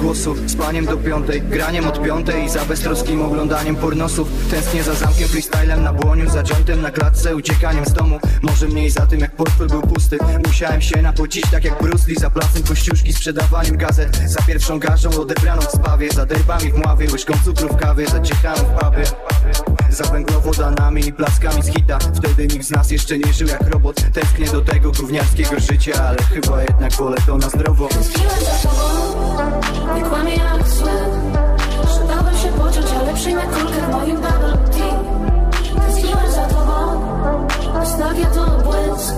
głosu Spaniem do piątej, graniem od piątej I za beztroskim oglądaniem pornosów. Tęsknię za zamkiem, freestylem na błoniu Za jointem na klatce, uciekaniem z domu. Może mniej za tym jak portfel był pusty. Musiałem się napocić tak jak Bruce Lee Za placem kościuszki, sprzedawaniem gazet. Za pierwszą garzą odebraną w spawie Za derbami w mławie, łyżką cukru w kawie Za ciechami w pubie za węglowodanami i plackami z hita. Wtedy nikt z nas jeszcze nie żył jak robot. Tęsknię do tego gówniarskiego życia Ale chyba jednak wolę to na zdrowo. Za nie kłamie jak złe. Przydałbym się pociąć, ale przyjmę kulkę w moim bubble tea. Tęskniłem za tobą, nostalgia to błysk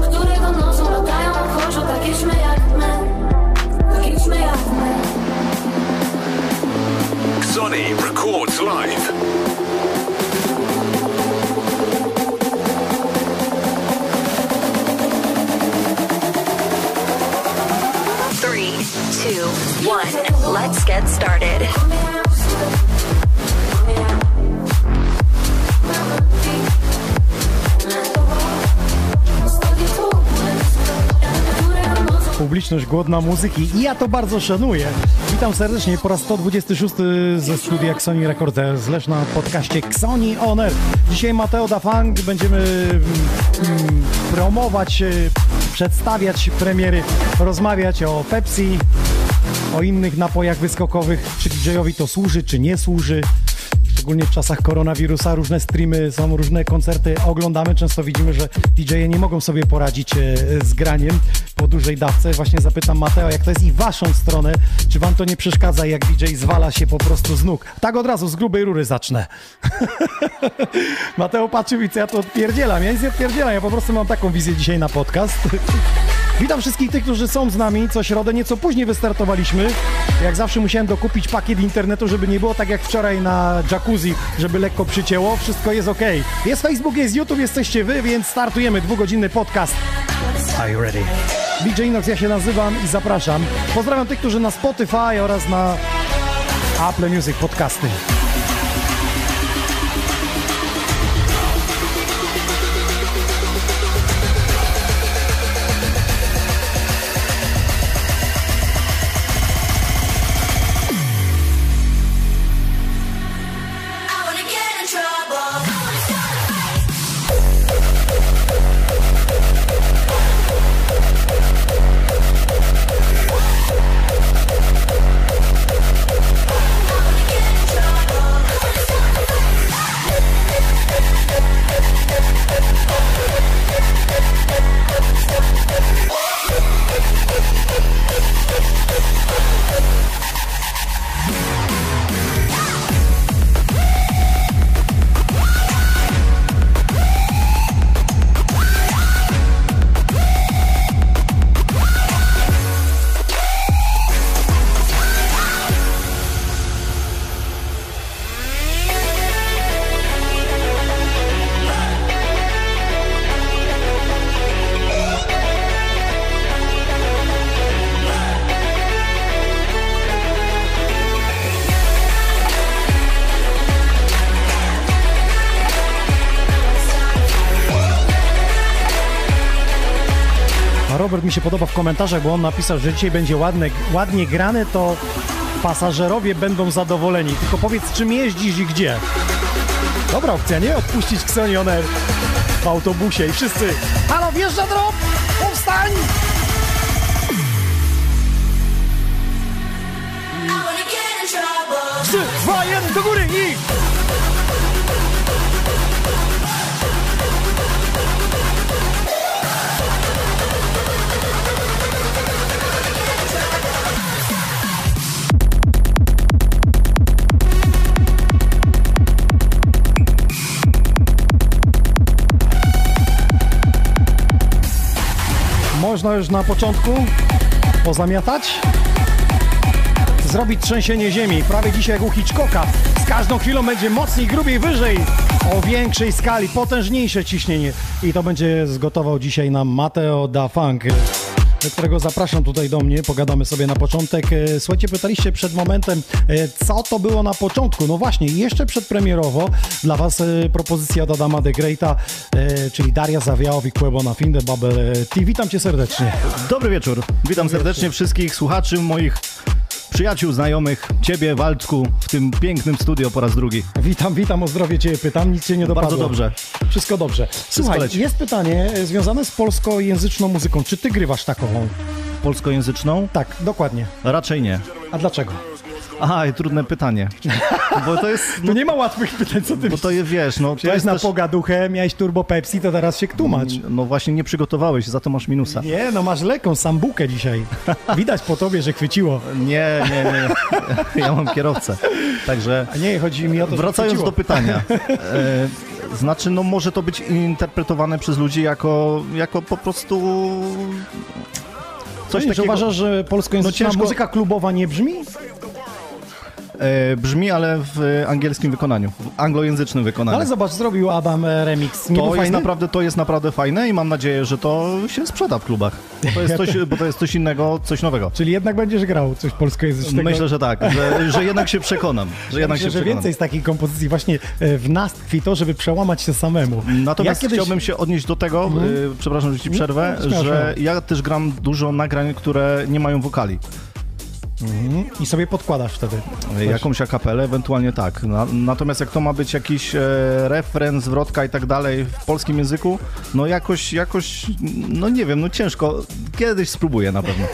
Do którego nocą latają ochoczo Tak jedźmy jak my, tak jedźmy jak my. Sonny Records Live. One. Let's get started. Publiczność głodna muzyki i ja to bardzo szanuję. Witam serdecznie po raz 126 ze studia Xoni Recorder Zlecz na podcaście Xoni On Air. Dzisiaj Mateo da Funk będziemy mm, promować, e, przedstawiać premiery, rozmawiać o Pepsi, o innych napojach wyskokowych, czy DJ-owi to służy, czy nie służy. szczególnie w czasach koronawirusa, różne streamy, są różne koncerty, oglądamy, często widzimy, że DJ-e nie mogą sobie poradzić e, z graniem po dużej dawce. Właśnie zapytam Mateo, jak to jest i waszą stronę, czy wam to nie przeszkadza, jak DJ zwala się po prostu z nóg? Tak od razu, z grubej rury zacznę. Mateo patrzy co ja to odpierdzielam. Ja nic nie odpierdzielam, ja po prostu mam taką wizję dzisiaj na podcast. Witam wszystkich tych, którzy są z nami. Co środę nieco później wystartowaliśmy. Jak zawsze musiałem dokupić pakiet internetu, żeby nie było tak jak wczoraj na jacuzzi, żeby lekko przycięło. Wszystko jest ok. Jest Facebook, jest YouTube, jesteście wy, więc startujemy. Dwugodzinny podcast. Are you ready? DJ Inox, ja się nazywam i zapraszam. Pozdrawiam tych, którzy na Spotify oraz na Apple Music podcasty. Się podoba w komentarzach, bo on napisał, że dzisiaj będzie ładne, ładnie grane, to pasażerowie będą zadowoleni. Tylko powiedz, czym jeździsz i gdzie. Dobra opcja, nie? Odpuścić Xonioner w autobusie i wszyscy Halo, wjeżdża drop! Powstań! 3, 2, 1, do góry i... Można już na początku pozamiatać? zrobić trzęsienie ziemi, prawie dzisiaj jak u Hitchcocka. Z każdą chwilą będzie mocniej, grubiej, wyżej, o większej skali, potężniejsze ciśnienie. I to będzie zgotował dzisiaj nam Mateo da Funk, którego zapraszam tutaj do mnie, pogadamy sobie na początek. E, Słuchajcie, pytaliście przed momentem, e, co to było na początku. No właśnie, jeszcze przedpremierowo dla Was e, propozycja od Adama de Greata, czyli Daria Zawiałow i Quebona Finde Babel T. Witam Cię serdecznie. Dobry wieczór. Witam serdecznie wszystkich słuchaczy, moich przyjaciół, znajomych, ciebie, Waldku, w tym pięknym studio po raz drugi. Witam, witam, o zdrowie Cię pytam, nic Cię nie dopadło. Bardzo dobrze. Wszystko dobrze. Słuchaj, leci. jest pytanie e, związane z polskojęzyczną muzyką. Czy Ty grywasz taką? Polskojęzyczną? Tak, dokładnie. Raczej nie. A dlaczego? Aha, i trudne pytanie. Bo to jest, No no, nie ma łatwych pytań, co Ty bo to je wiesz, no jest na też, pogaduchę, miałeś turbo Pepsi, to teraz się tłumacz. No właśnie nie przygotowałeś, za to masz minusa. Nie, no masz lekką sambukę dzisiaj. Widać po tobie, że chwyciło. Nie, nie, nie. Ja mam kierowcę. Także A nie, chodzi mi o to, że wracając do pytania. E, znaczy, no może to być interpretowane przez ludzi jako, jako po prostu coś takiego... uważasz, że polskojęzyczna No ciężko- muzyka klubowa nie brzmi? E, brzmi, ale w angielskim wykonaniu, w anglojęzycznym wykonaniu. Ale zobacz, zrobił Adam e, remix. Nie to jest, fajny? naprawdę, to jest naprawdę fajne i mam nadzieję, że to się sprzeda w klubach. To jest coś, bo to jest coś innego, coś nowego. Czyli jednak będziesz grał coś polskojęzycznego. Myślę, że tak, że, że jednak się przekonam. Że jednak myślę, się że przekonam. więcej z takich kompozycji właśnie e, w nas tkwi to, żeby przełamać się samemu. Natomiast ja kiedyś... chciałbym się odnieść do tego, y, przepraszam, że ci przerwę, No, że ja też gram dużo nagrań, które nie mają wokali. I sobie podkładasz wtedy. Jakąś akapelę, ewentualnie tak. Na, natomiast jak to ma być jakiś e, refren, zwrotka i tak dalej w polskim języku, no jakoś, jakoś, no nie wiem, no ciężko. Kiedyś spróbuję na pewno.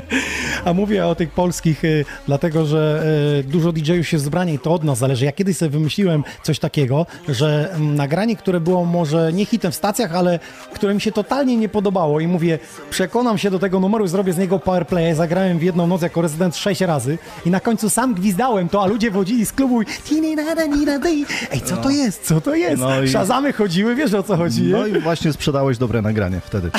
A mówię o tych polskich, y, dlatego że y, dużo DJ-ów się zbranie i to od nas zależy. Ja kiedyś sobie wymyśliłem coś takiego, że mm, nagranie, które było może nie hitem w stacjach, ale które mi się totalnie nie podobało i mówię, przekonam się do tego numeru i zrobię z niego powerplay. Zagrałem w jedną noc jako rezydent sześć razy i na końcu sam gwizdałem to, a ludzie wchodzili z klubu i "Tini nada, ni nada i- Ej, co to jest? Co to jest? No i- Szazamy chodziły, wiesz o co chodzi? No i właśnie sprzedałeś dobre nagranie wtedy.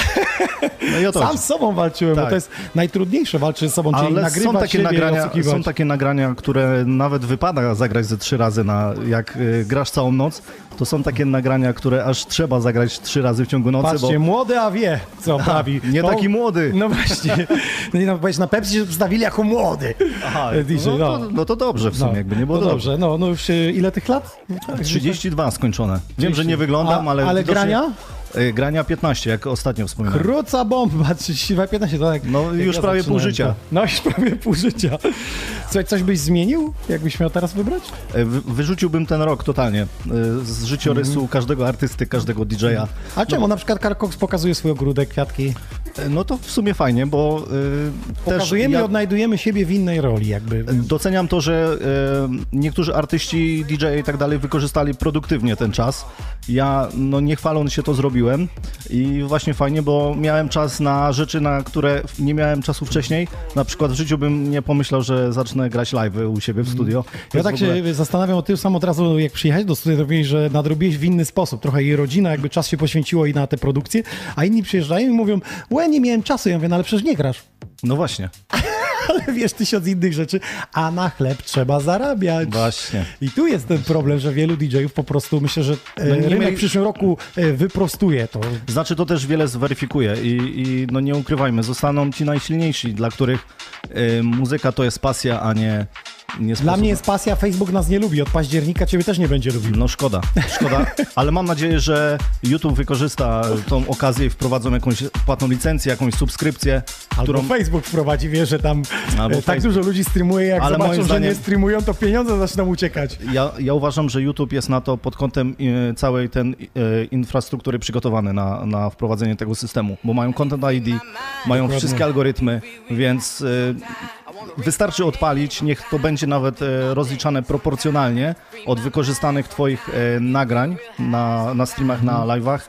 No i o to Sam z sobą walczyłem, bo Tak. to jest najtrudniejsze walczyć z sobą, czyli Ale nagrywać są takie, siebie nagrania, są takie nagrania, które nawet wypada zagrać ze trzy razy, na, jak y, grasz całą noc, to są takie nagrania, które aż trzeba zagrać trzy razy w ciągu nocy, Patrzcie, bo młody, a wie, co prawi. nie To- taki młody. No właśnie. No i no, powiedz, na Pepsi się przedstawili jako młody. Aha, DJ, no, no. to, no to dobrze w sumie, jakby nie było no dobrze. dobrze. No, no już y, ile tych lat? 32 skończone. Wiem, że nie wyglądam, A- ale... ale grania? Y, Grania 15, jak ostatnio wspominałem. Kruca bomba, 32, 15, to tak. No, już prawie pół życia. to- No już prawie pół życia. Słuchaj, coś byś zmienił, jakbyś miał teraz wybrać? Wy- Wyrzuciłbym ten rok totalnie e, z życiorysu Mhm. każdego artysty, każdego DJ-a. A czemu? Na przykład Karl Cox pokazuje swój ogródek, kwiatki. No to w sumie fajnie, bo też Pokazujemy i ja odnajdujemy siebie w innej roli jakby. doceniam to, że e, niektórzy artyści, DJ i tak dalej wykorzystali produktywnie ten czas. Ja, no nie chwaląc się, to zrobiłem i właśnie fajnie, bo miałem czas na rzeczy, na które nie miałem czasu wcześniej. Na przykład w życiu bym nie pomyślał, że zacznę grać live u siebie w studio. To Ja tak ogóle- się zastanawiam o tym sam od razu, jak przyjechałeś do studia, to mówiłeś, że nadrobiłeś w inny sposób. Trochę jej rodzina, jakby czas się poświęciło i na te produkcje, a inni przyjeżdżają i mówią, łe, nie miałem czasu. Ja mówię, no ale przecież nie grasz. No właśnie, Ale wiesz, tysiąc innych rzeczy, a na chleb trzeba zarabiać. właśnie. I tu jest ten problem, że wielu DJ-ów po prostu, myślę, że e, No nie rynek mieli- w przyszłym roku e, wyprostuje to. Znaczy to też wiele zweryfikuje i, i no nie ukrywajmy, zostaną ci najsilniejsi, dla których y, muzyka to jest pasja, a nie, nie Dla mnie jest pasja, Facebook nas nie lubi. Od października ciebie też nie będzie lubił. No szkoda, szkoda, ale mam nadzieję, że YouTube wykorzysta tą okazję i wprowadzą jakąś płatną licencję, jakąś subskrypcję, Albo którą... Facebook wprowadzi, wie, że tam Albo e, tak Facebook. dużo ludzi streamuje, jak Ale zobaczą, moim że zdaniem- nie streamują, to pieniądze zaczną uciekać. Ja, ja uważam, że YouTube jest na to pod kątem e, całej ten e, infrastruktury przygotowany na, na wprowadzenie tego systemu, bo mają Content ID, mają Dokładnie. wszystkie algorytmy, więc wystarczy odpalić, niech to będzie nawet e, rozliczane proporcjonalnie od wykorzystanych twoich e, nagrań na, na streamach, na live'ach.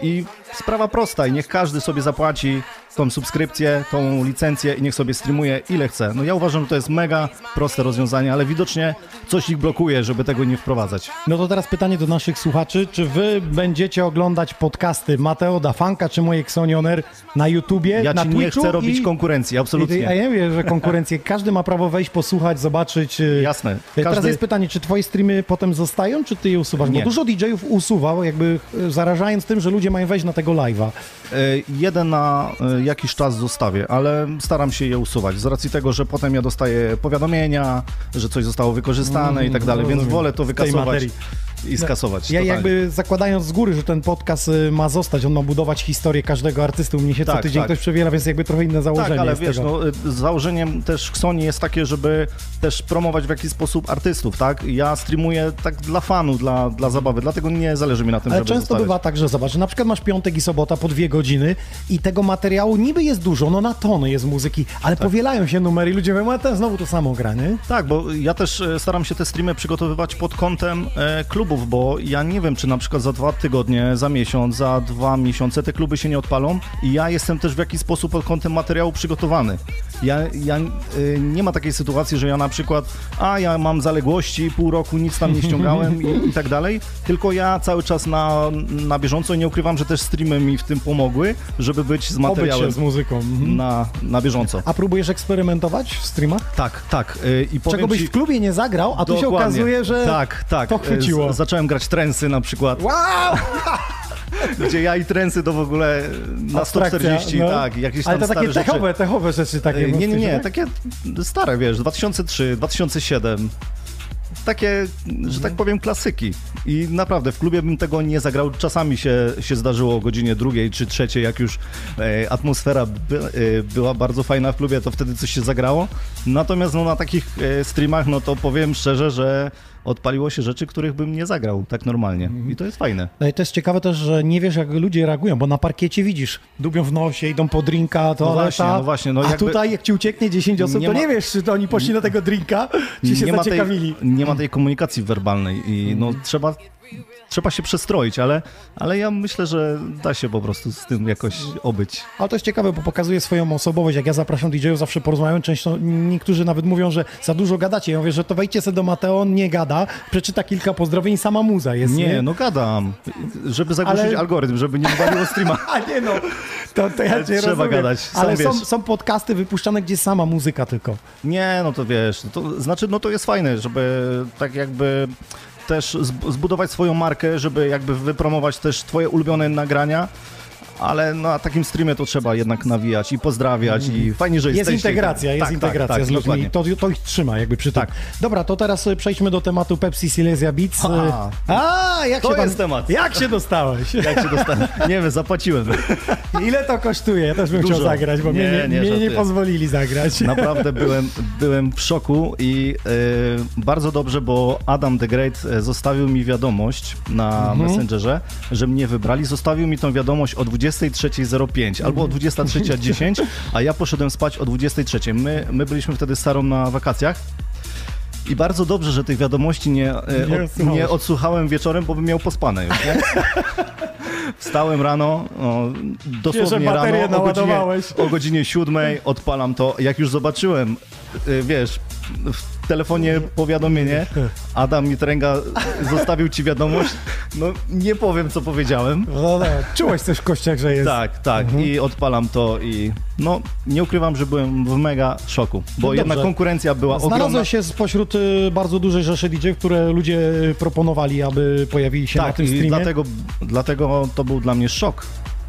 I sprawa prosta i niech każdy sobie zapłaci tą subskrypcję, tą licencję i niech sobie streamuje ile chce. No ja uważam, że to jest mega proste rozwiązanie, ale widocznie coś ich blokuje, żeby tego nie wprowadzać. No to teraz pytanie do naszych słuchaczy. Czy wy będziecie oglądać podcasty Mateo da Fanka czy moje Xonioner na YouTubie, Ja na ci nie chcę robić i... konkurencji, I, absolutnie. ja nie wiem, że konkurencję. Każdy ma prawo wejść, posłuchać, zobaczyć. y, Jasne. Teraz Każdy- jest pytanie, czy twoje streamy potem zostają, czy ty je usuwasz? Nie. Bo dużo DJ-ów usuwał, jakby y, zarażając tym, że ludzie mają wejść na tego live'a. E, Jeden na jakiś czas zostawię, ale staram się je usuwać. Z racji tego, że potem ja dostaję powiadomienia, że coś zostało wykorzystane i tak dalej, więc Mm, wolę to wykasować. I skasować. Ja totalnie. jakby zakładając z góry, że ten podcast y, ma zostać, on ma budować historię każdego artysty. U mnie się co Tak, tydzień tak. ktoś przewiera, więc jakby trochę inne założenie Tak, ale wiesz, tego. no, y, założeniem też Sony jest takie, żeby też promować w jakiś sposób artystów, tak? Ja streamuję tak dla fanu, dla, dla zabawy, dlatego nie zależy mi na tym, Ale żeby często zostawiać. bywa tak, że zobacz, na przykład masz piątek i sobota po dwie godziny i tego materiału niby jest dużo, no na tony jest muzyki, ale Tak. powielają się numery i ludzie mówią, a ten znowu to samo gra, nie? Tak, bo ja też e, staram się te streamy przygotowywać pod kątem e, klubów, bo ja nie wiem, czy na przykład za dwa tygodnie, za miesiąc, za dwa miesiące te kluby się nie odpalą i ja jestem też w jakiś sposób pod kątem materiału przygotowany. Ja, ja e, nie ma takiej sytuacji, że ja na przykład, a ja mam zaległości, pół roku nic tam nie ściągałem i, i tak dalej, tylko ja cały czas na, na bieżąco i nie ukrywam, że też streamy mi w tym pomogły, żeby być z Obyć materiałem się z muzyką. Mhm. na, na bieżąco. A próbujesz eksperymentować w streamach? Tak, tak. e, I Czego byś ci- w klubie nie zagrał, a tu się okazuje, że Tak, tak. to chwyciło. Zacząłem grać trensy na przykład, Wow! gdzie ja i trensy to w ogóle na Abstrakcja, 140, no. tak, jakieś Ale tam to takie techowe, rzeczy. techowe rzeczy takie. Nie, nie, nie, tak? takie stare, wiesz, 2003, 2007. takie, że tak powiem, klasyki. I naprawdę w klubie bym tego nie zagrał. Czasami się, się zdarzyło o godzinie drugiej czy trzeciej, jak już e, atmosfera by, e, była bardzo fajna w klubie, to wtedy coś się zagrało. Natomiast no, na takich e, streamach, no to powiem szczerze, że odpaliło się rzeczy, których bym nie zagrał tak normalnie. I to jest fajne. No i to jest ciekawe też, że nie wiesz, jak ludzie reagują, bo na parkiecie widzisz, dubią w nosie, idą po drinka, to właśnie, no właśnie, no a jakby- tutaj jak ci ucieknie 10 osób, Nie to ma- nie wiesz, czy to oni poszli na tego drinka, czy się nie ma, tej, zaciekawili. nie ma tej komunikacji werbalnej i no, Mhm. trzeba, trzeba się przestroić, ale, ale ja myślę, że da się po prostu z tym jakoś obyć. Ale to jest ciekawe, bo pokazuje swoją osobowość. Jak ja zapraszam DJ-ów, zawsze porozmawiam. Często niektórzy nawet mówią, że za dużo gadacie. Ja mówię, że to wejdźcie sobie do Mateo, nie gada, przeczyta kilka pozdrowień i sama muza jest. Nie, no gadam, żeby zagłuszyć Ale- algorytm, żeby nie wywaliło streama. A nie no, to, to ja cię trzeba rozumiem. gadać, sam Ale są, wiesz. są podcasty wypuszczane, gdzie sama muzyka tylko. Nie, no to wiesz, to znaczy, no to jest fajne, żeby tak jakby też zb- zbudować swoją markę, żeby jakby wypromować też twoje ulubione nagrania, ale na takim streamie to trzeba jednak nawijać i pozdrawiać i fajnie, że Jest jesteście. integracja, jest Tak, integracja tak, tak, z ludźmi. dokładnie. To, to ich trzyma jakby przy tym. Tak. Dobra, to teraz y, przejdźmy do tematu Pepsi Silesia Beats. A. A, jak To się tam, jest temat. Jak się dostałeś? Jak się dostałem? Nie wiem, zapłaciłem. Ile to kosztuje? Ja też bym Dużo. chciał zagrać, bo Nie, mnie, nie, nie, mnie nie pozwolili zagrać. Naprawdę byłem, byłem w szoku i e, bardzo dobrze, bo Adam the Great e, zostawił mi wiadomość na Messengerze, że mnie wybrali. Zostawił mi tą wiadomość o 23.05 albo o 23.10, a ja poszedłem spać o 23.00. My, my byliśmy wtedy z Sarą na wakacjach. I bardzo dobrze, że tych wiadomości nie, e, Nie od, nie odsłuchałem wieczorem, bo bym miał pospane już. Nie? Wstałem rano, o, dosłownie rano, o godzinie, o godzinie siódmej odpalam to. Jak już zobaczyłem, y, wiesz, w telefonie powiadomienie, Adam Mitręga zostawił ci wiadomość, no nie powiem, co powiedziałem. No, no, czułeś coś w kościach, że jest. Tak, tak, i odpalam to i no, nie ukrywam, że byłem w mega szoku, bo No jednak konkurencja była ogromna. Znalazłeś się spośród y, bardzo dużej rzeszy DJ, które ludzie y, proponowali, aby pojawili się na Tak, tym i streamie. dlatego, dlatego to był dla mnie szok.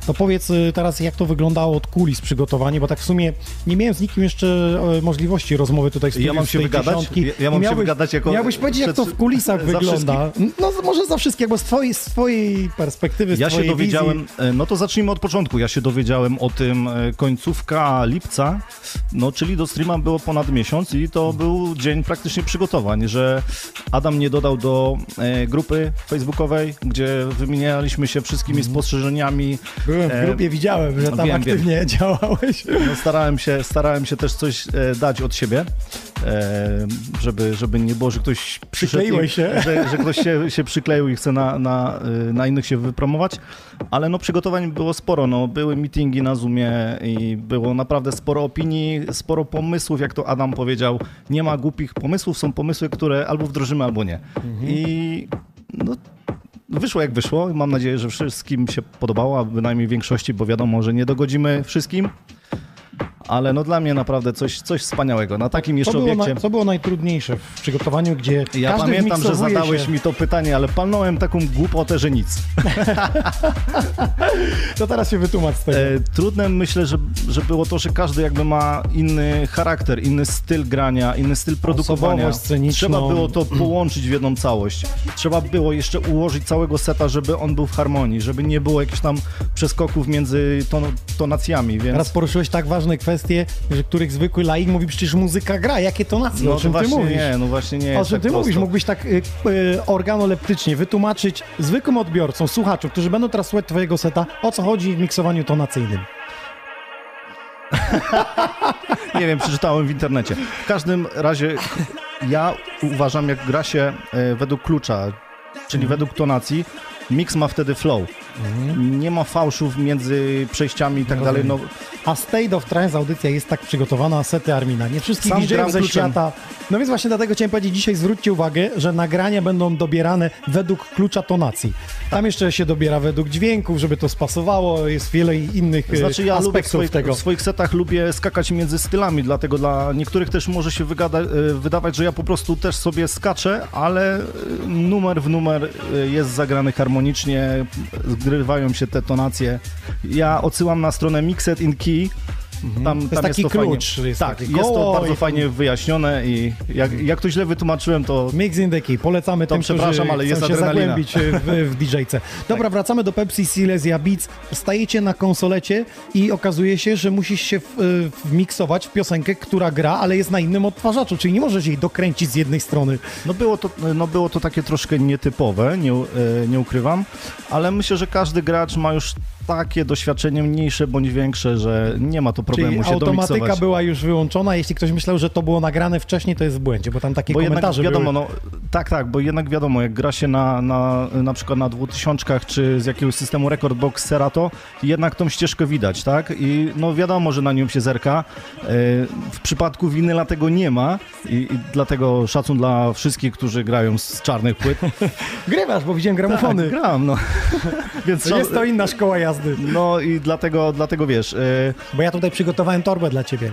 To powiedz y, teraz, jak to wyglądało od kulis przygotowanie, bo tak w sumie nie miałem z nikim jeszcze e, możliwości rozmowy tutaj studiu Ja mam z się wygadać? Ja- ja mam się Miałbyś- wygadać jako- Miałbyś powiedzieć, jak to w kulisach wygląda. No może za wszystkich, bo z twojej, z twojej perspektywy, z Ja się twojej dowiedziałem, wizji... e, no to zacznijmy od początku. Ja się dowiedziałem o tym e, końcówka lipca, no czyli do streama było ponad miesiąc i to był dzień praktycznie przygotowań, że Adam nie dodał do grupy facebookowej, gdzie wymienialiśmy się wszystkimi spostrzeżeniami. Byłem w E, grupie, widziałem, że tam wiem, aktywnie działałeś. No, starałem, się, starałem się też coś e, dać od siebie, e, żeby, żeby nie było, że ktoś Przykleiłeś się. Że, że ktoś się, się przykleił i chce na, na, na innych się wypromować, ale no przygotowań było sporo, no, były meetingi na Zoomie i było naprawdę sporo opinii, sporo pomysłów, jak to Adam powiedział, nie ma głupich pomysłów, są pomysły, które albo wdrożymy, albo nie. I no, Wyszło jak wyszło. Mam nadzieję, że wszystkim się podobało, a bynajmniej większości, bo wiadomo, że nie dogodzimy wszystkim. Ale no dla mnie naprawdę coś, coś wspaniałego. Na takim jeszcze obiekcie. na, co było najtrudniejsze w przygotowaniu, gdzie Ja pamiętam, że zadałeś się. mi to pytanie, ale palnąłem taką głupotę, że nic. To teraz się wytłumacz z tego. E, trudne myślę, że, że było to, że każdy jakby ma inny charakter, inny styl grania, inny styl produkowania. Trzeba było to połączyć w jedną całość. Trzeba było jeszcze ułożyć całego seta, żeby on był w harmonii, żeby nie było jakichś tam przeskoków między ton, tonacjami, więc... Teraz poruszyłeś tak ważne kwestie, że których zwykły laik mówi, przecież muzyka gra, jakie tonacje, no o czym ty mówisz? nie, no właśnie nie O czym tak ty mówisz? prosto. Mógłbyś tak y, y, organoleptycznie wytłumaczyć zwykłym odbiorcom, słuchaczom, którzy będą teraz słuchać twojego seta, o co chodzi w miksowaniu tonacyjnym. Nie wiem, przeczytałem w internecie. W każdym razie ja uważam, jak gra się e, według klucza, czyli Mhm. według tonacji, mix ma wtedy flow. Nie ma fałszów między przejściami i tak dalej. No, A State of Trance audycja jest tak przygotowana, sety Armina. Nie wszystkich Sam DJ-ów ze świata. No więc właśnie dlatego chciałem powiedzieć, dzisiaj zwróćcie uwagę, że nagrania będą dobierane według klucza tonacji. Tam jeszcze się dobiera według dźwięków, żeby to spasowało, jest wiele innych y, Znaczy ja lubię w swoich, tego. w swoich setach lubię skakać między stylami, dlatego dla niektórych też może się wygada, e, wydawać, że ja po prostu też sobie skaczę, ale e, numer w numer e, jest zagrany harmonicznie, zgrywają się te tonacje. Ja odsyłam na stronę Mixed in Key, Tam, jest tam taki to klucz, Fajnie, jest tak, jest to bardzo i fajnie wyjaśnione i jak, jak to źle wytłumaczyłem, to Mix in the Key. Polecamy To tym, przepraszam, ale jest chcą się zagłębić w, w DJ-ce. Dobra, wracamy do Pepsi Silesia Beats. Stajecie na konsolecie i okazuje się, że musisz się y, wmiksować w piosenkę, która gra, ale jest na innym odtwarzaczu, czyli nie możesz jej dokręcić z jednej strony. No było to, no było to takie troszkę nietypowe, nie, e, nie ukrywam, ale myślę, że każdy gracz ma już takie doświadczenie mniejsze bądź większe, że nie ma to problemu Czyli się automatyka domiksować. była już wyłączona. Jeśli ktoś myślał, że to było nagrane wcześniej, to jest w błędzie, bo tam takie Bo jednak komentarze wiadomo, były. no, tak, tak, bo jednak wiadomo, jak gra się na, na, na przykład na 2000 czy z jakiegoś systemu Record Box Serato, jednak tą ścieżkę widać, tak? I no wiadomo, że na nią się zerka. E, W przypadku winyla tego nie ma i, i dlatego szacun dla wszystkich, którzy grają z czarnych płyt. Grywasz, bo widziałem gramofony. Tak, gram, no. Więc jest to inna szkoła jazdy. No i dlatego, dlatego wiesz, e, Bo ja tutaj przygotowałem torbę dla ciebie.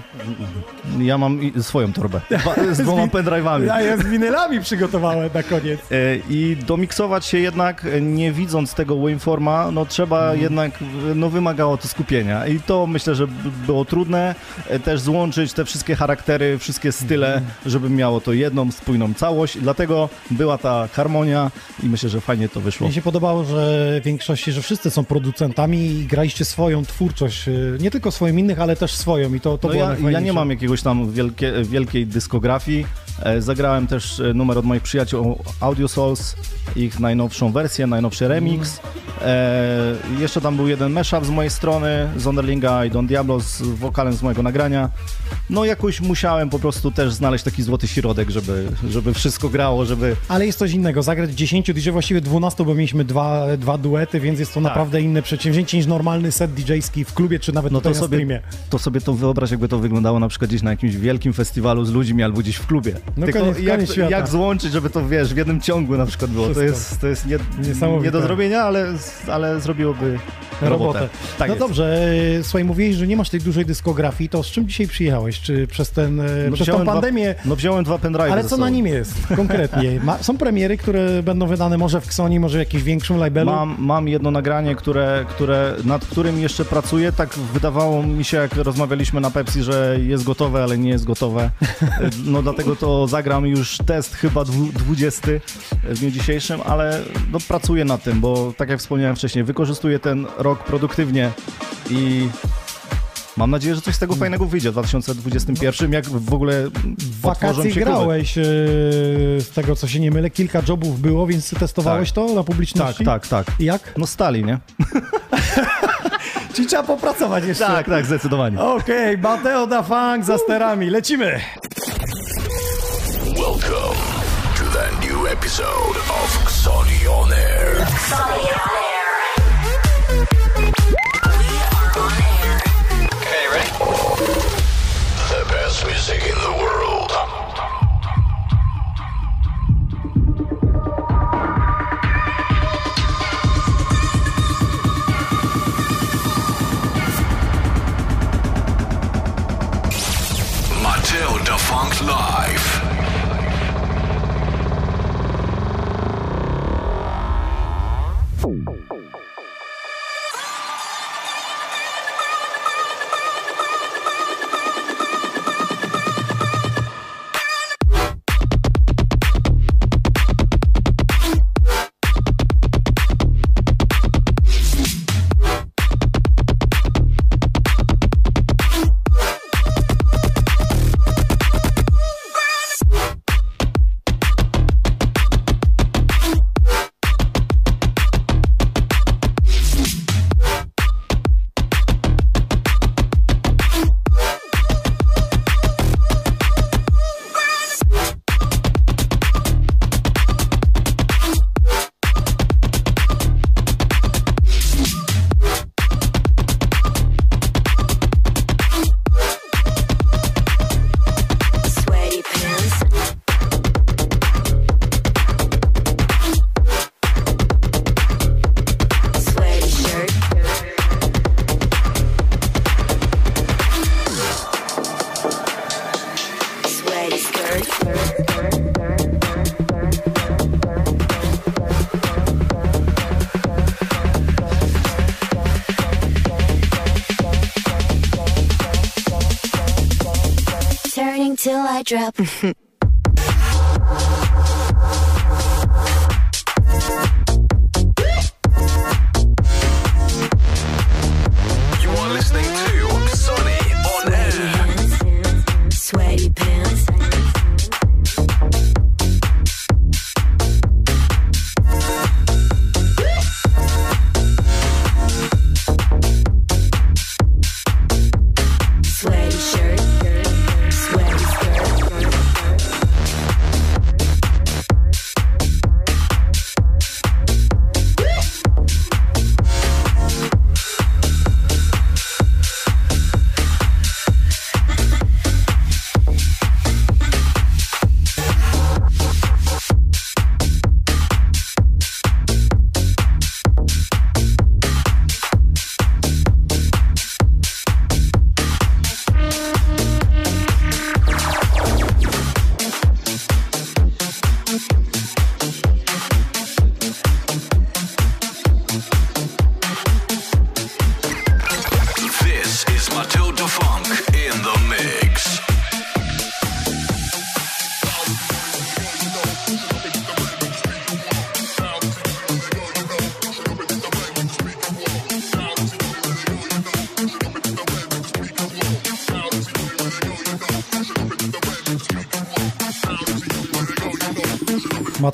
ja mam swoją torbę z dwoma pendrive'ami. Ja je z winylami przygotowałem na koniec. E, I domiksować się jednak, nie widząc tego waveforma, no trzeba Mhm. jednak, no wymagało to skupienia. I to myślę, że było trudne e, też złączyć te wszystkie charaktery, wszystkie style, Mhm. żeby miało to jedną, spójną całość. Dlatego była ta harmonia i myślę, że fajnie to wyszło. Mnie się podobało, że w większości, że wszyscy są producentami i graliście swoją twórczość. y, Nie tylko swoją innych, ale też swoją i to, to No było ja, ja nie mam jakiegoś tam wielkie, wielkiej dyskografii. E, Zagrałem też e, numer od moich przyjaciół Audio Souls, ich najnowszą wersję, najnowszy remix. E, jeszcze tam był jeden mashup z mojej strony, z Onderlinga i Don Diablo z wokalem z mojego nagrania. No jakoś musiałem po prostu też znaleźć taki złoty środek, żeby, żeby wszystko grało, żeby... Ale jest coś innego. Zagrać 10 DJ, właściwie 12, bo mieliśmy dwa, dwa duety, więc jest to Tak. naprawdę inne przedsięwzięcie niż normalny set DJ-ski w klubie, czy nawet No to sobie, streamie. to sobie to wyobraź, jakby to wyglądało na przykład gdzieś na jakimś wielkim festiwalu z ludźmi albo gdzieś w klubie. No Tylko koniec- jak, koniec jak złączyć, żeby to wiesz, w jednym ciągu na przykład było. To Wszystko. jest, to jest nie, nie do zrobienia, ale, ale zrobiłoby robotę. robotę. Tak no jest. dobrze, e, słuchaj, mówiłeś, że nie masz tej dużej dyskografii, to z czym dzisiaj przyjechałeś? Czy przez, ten, e, No przez tą pandemię? Dwa, no wziąłem dwa pendrive'y Ale co sobą. na nim jest konkretnie? Ma, są premiery, które będą wydane może w Xoni, może w jakimś większym labelu? Mam, mam jedno nagranie, które, które, nad którym jeszcze pracuję. Tak wydawało mi się, jak rozmawialiśmy na Pepsi, że jest gotowe, ale nie jest gotowe. No dlatego to zagram już test chyba dwu- 20 w dniu dzisiejszym, ale no, pracuję nad tym, bo tak jak wspomniałem wcześniej, wykorzystuję ten rok produktywnie i mam nadzieję, że coś z tego fajnego wyjdzie w 2021, jak w ogóle wakacje się grałeś, e, z tego co się nie mylę, kilka jobów było, więc testowałeś Tak. to na Tak, publiczności? tak, tak. I jak? No stali, nie? Czyli trzeba popracować jeszcze. Tak, tak, zdecydowanie. Okej, Mateo da Funk za sterami, lecimy! Welcome to the new episode of Xoni On Air. Sunny on air. Boom.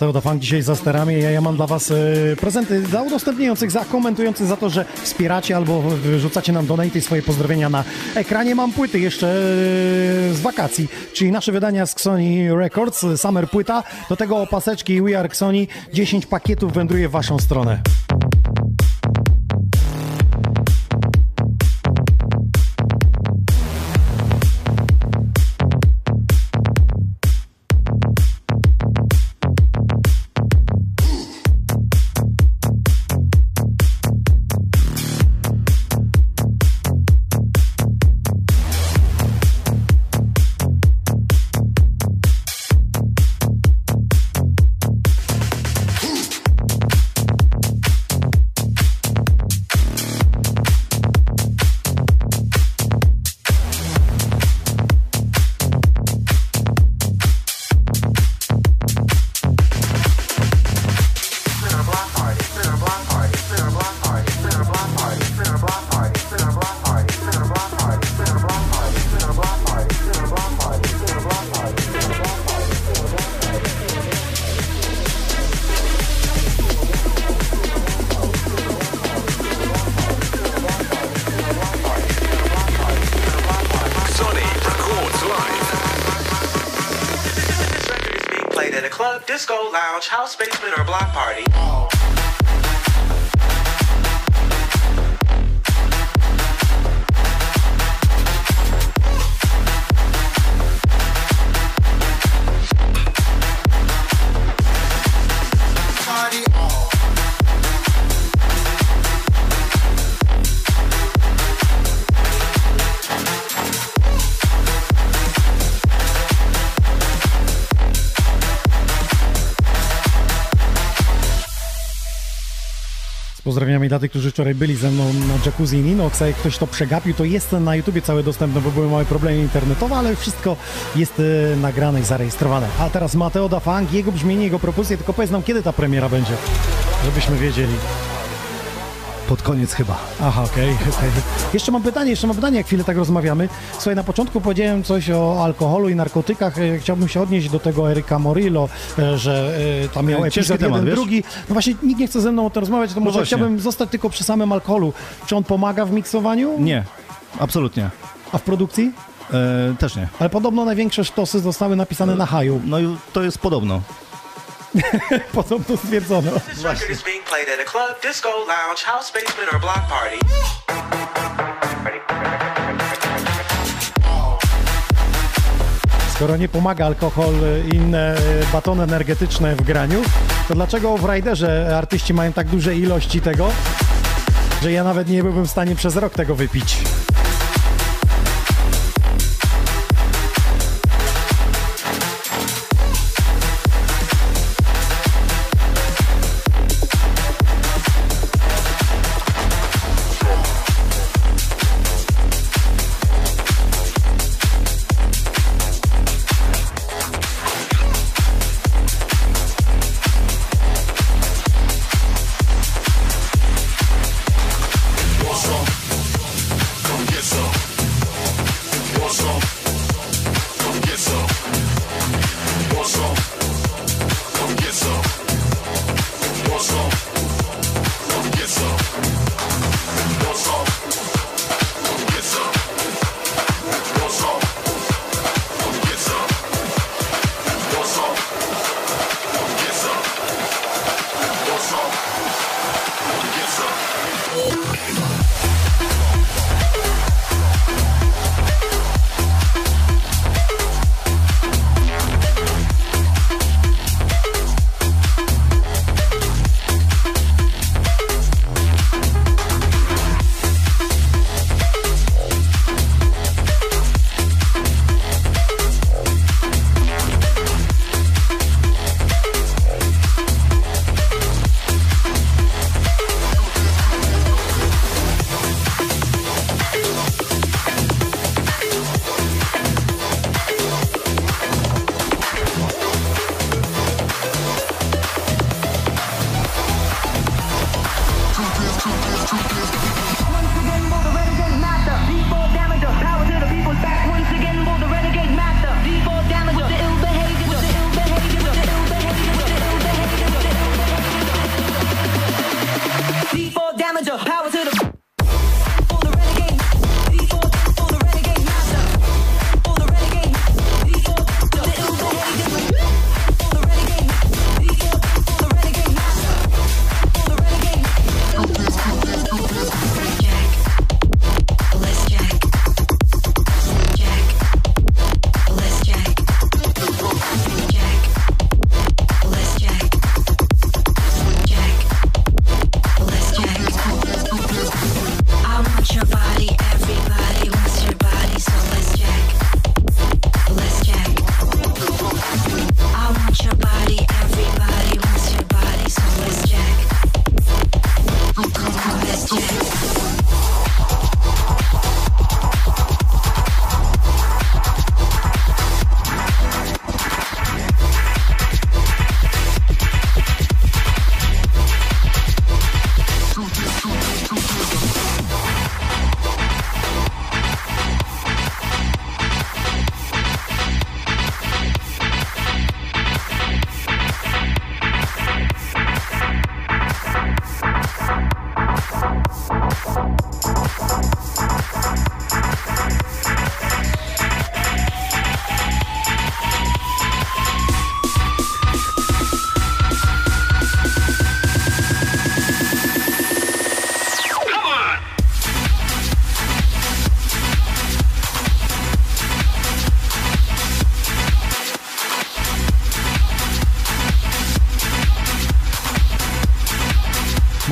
Mateo da dzisiaj za sterami. Ja, ja mam dla Was e, prezenty dla udostępniających, za komentujących za to, że wspieracie albo wrzucacie nam donate i swoje pozdrowienia na ekranie. Mam płyty jeszcze e, z wakacji, czyli nasze wydania z Sony Records, Summer Płyta. Do tego opaseczki We Are Sony. 10 pakietów wędruje w Waszą stronę. Disco, lounge, house basement, or block party. Party pozdrowieniami dla tych, którzy wczoraj byli ze mną na jacuzzi Ninox, a jak ktoś to przegapił, to jest na YouTubie całe dostępne, bo były małe problemy internetowe, ale wszystko jest e, nagrane i zarejestrowane. A teraz Mateo da Funk, jego brzmienie, jego propozycje, tylko powiedz nam, kiedy ta premiera będzie, żebyśmy wiedzieli. Pod koniec chyba. Aha, okej. okej. Jeszcze mam pytanie, jeszcze mam pytanie, jak chwilę tak rozmawiamy. Słuchaj, na początku powiedziałem coś o alkoholu i narkotykach. E, Chciałbym się odnieść do tego Eryka Morillo, e, że e, tam miał E, ciężki epizod temat, jeden, wiesz? drugi. No właśnie, nikt nie chce ze mną o tym rozmawiać, to może właśnie. chciałbym zostać tylko przy samym alkoholu. Czy on pomaga w miksowaniu? Nie, absolutnie. A w produkcji? E, też nie. Ale podobno największe sztosy zostały napisane na haju. No i to jest podobno. Podobno stwierdzono. Skoro nie pomaga alkohol i inne e, batony energetyczne w graniu, to dlaczego w Raiderze artyści mają tak duże ilości tego, że ja nawet nie byłbym w stanie przez rok tego wypić?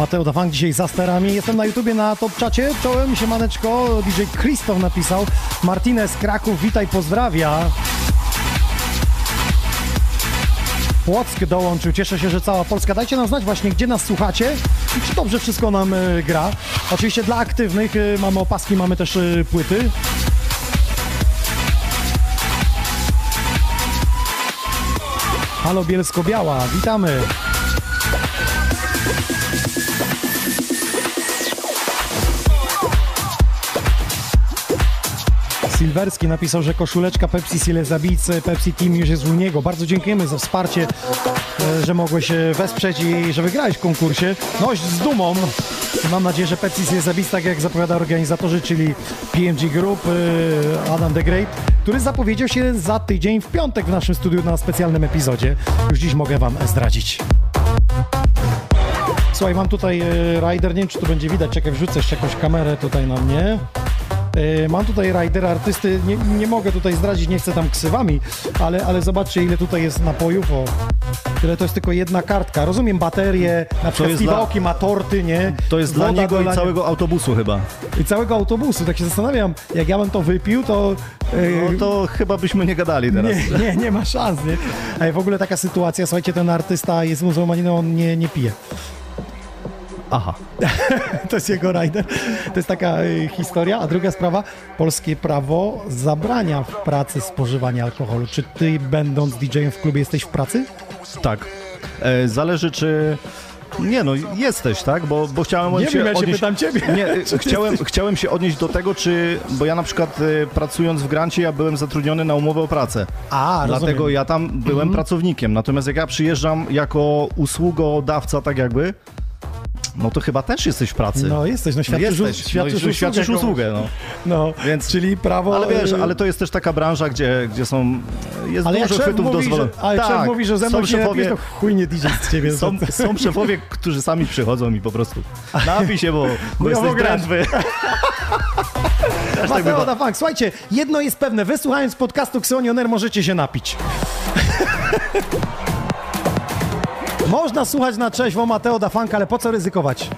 Mateo Dafang dzisiaj za sterami. Jestem na YouTubie na top czacie. Czołem, siemaneczko. DJ Krzysztof napisał. Martinez Kraków, witaj, pozdrawia. Płock dołączył. Cieszę się, że cała Polska. Dajcie nam znać właśnie, gdzie nas słuchacie i czy dobrze wszystko nam e, gra. Oczywiście dla aktywnych e, mamy opaski, mamy też e, płyty. Halo Bielsko-Biała, witamy. Silwerski napisał, że koszuleczka Pepsi Sile Zabijcy Pepsi Team już jest u niego. Bardzo dziękujemy za wsparcie, e, że mogłeś e, wesprzeć i że wygrałeś w konkursie. Noś z dumą. Mam nadzieję, że Pepsi Sile Zabijcy, tak jak zapowiada organizatorzy, czyli PMG Group, e, Adam the Great, który zapowiedział się za tydzień w piątek w naszym studiu na specjalnym epizodzie. Już dziś mogę wam zdradzić. Słuchaj, mam tutaj rider, nie wiem czy tu będzie widać, czekaj, wrzucę jeszcze jakąś kamerę tutaj na mnie. E, Mam tutaj rider artysty, nie, nie mogę tutaj zdradzić, nie chcę tam ksywami, ale, ale zobaczcie ile tutaj jest napojów, o. Tyle to jest tylko jedna kartka. Rozumiem baterie, na przykład dla- Stiwoki ma torty, nie? To jest dla Woda niego do i całego autobusu chyba. i całego autobusu. Tak się zastanawiam, jak ja bym to wypił, to... e, No to chyba byśmy nie gadali teraz. nie, nie, nie ma szans, nie? A w ogóle taka sytuacja, słuchajcie, ten artysta jest muzułmaninem, on nie, nie pije. Aha. To jest jego rider. To jest taka y, historia. A druga sprawa, polskie prawo zabrania w pracy spożywania alkoholu. Czy ty, będąc DJ-em w klubie, jesteś w pracy? Tak. E, zależy czy... Nie no, jesteś, tak? Bo, bo chciałem Nie się wiem, ja się odnieść... pytam ciebie. Nie, e, chciałem, jesteś- chciałem się odnieść do tego, czy... Bo ja na przykład e, pracując w Grancie, ja byłem zatrudniony na umowę o pracę. A, Dlatego rozumiem. ja tam byłem pracownikiem. Natomiast jak ja przyjeżdżam jako usługodawca, tak jakby, no to chyba też jesteś w pracy. No jesteś, no świadczysz, Jesteś, us- świadczysz, no, świadczysz usługę no. No, Więc- czyli prawo... Ale wiesz, ale to jest też taka branża, gdzie, gdzie są, jest ale dużo chwytów dozwolonych. ale szef mówi, że ze mną są się szefowie, napijesz, to chuj nie DJ z ciebie. są, są szefowie, którzy sami przychodzą i po prostu napij się, bo, bo jesteś drętwy. Tak Mateo bywa. da Funk. Słuchajcie, jedno jest pewne, wysłuchając podcastu Xonioner możecie się napić. Można słuchać na trzeźwo Mateo da Funk, ale po co ryzykować?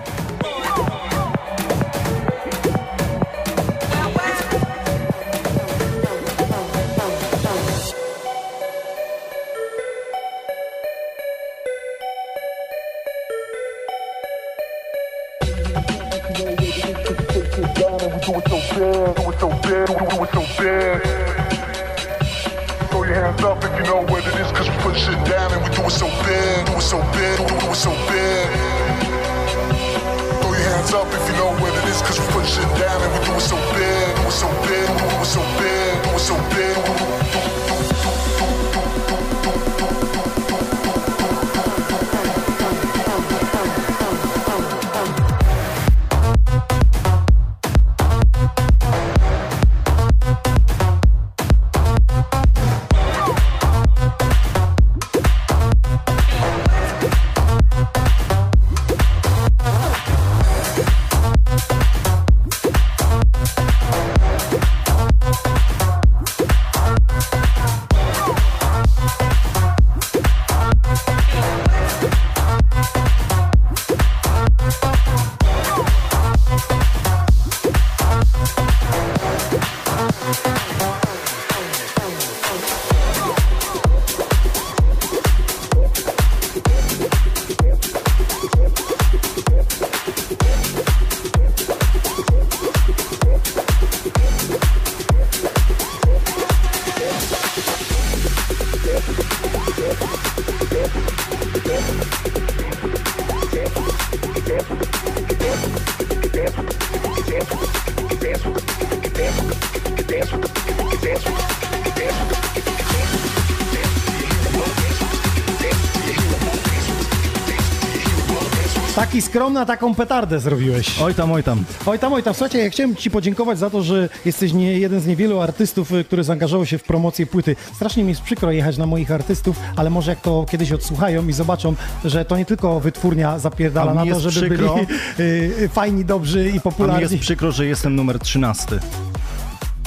Taki skromny, a taką petardę zrobiłeś. Oj tam, oj tam. Oj tam, oj tam. Słuchajcie, ja chciałem Ci podziękować za to, że jesteś nie, jeden z niewielu artystów, y, który zaangażował się w promocję płyty. Strasznie mi jest przykro jechać na moich artystów, ale może jak to kiedyś odsłuchają i zobaczą, że to nie tylko wytwórnia zapierdala na to, żeby przykro. byli y, y, fajni, dobrzy i A mi popularni. jest przykro, że jestem numer 13.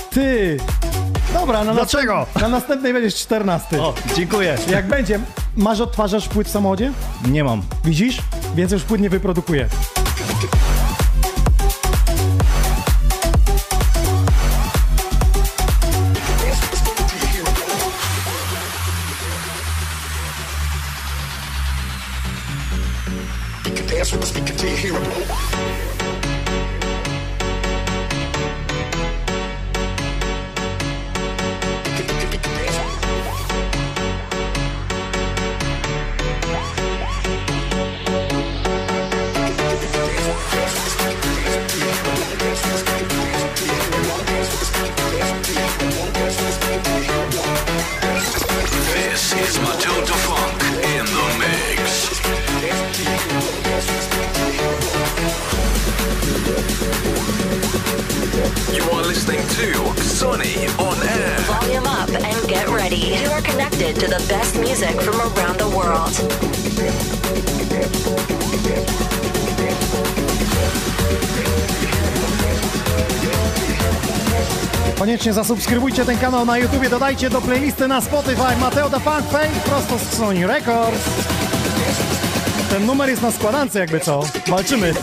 Ty! Dobra, na, Dlaczego? na następnej będziesz 14. O, dziękuję. Jak będzie, masz odtwarzasz płyt w samochodzie? Nie mam. Widzisz? Więc już płynnie wyprodukuje. Koniecznie zasubskrybujcie ten kanał na YouTubie, dodajcie do playlisty na Spotify Mateo da Funk Fame prosto z Sony Records. Ten numer jest na składance jakby co. Walczymy.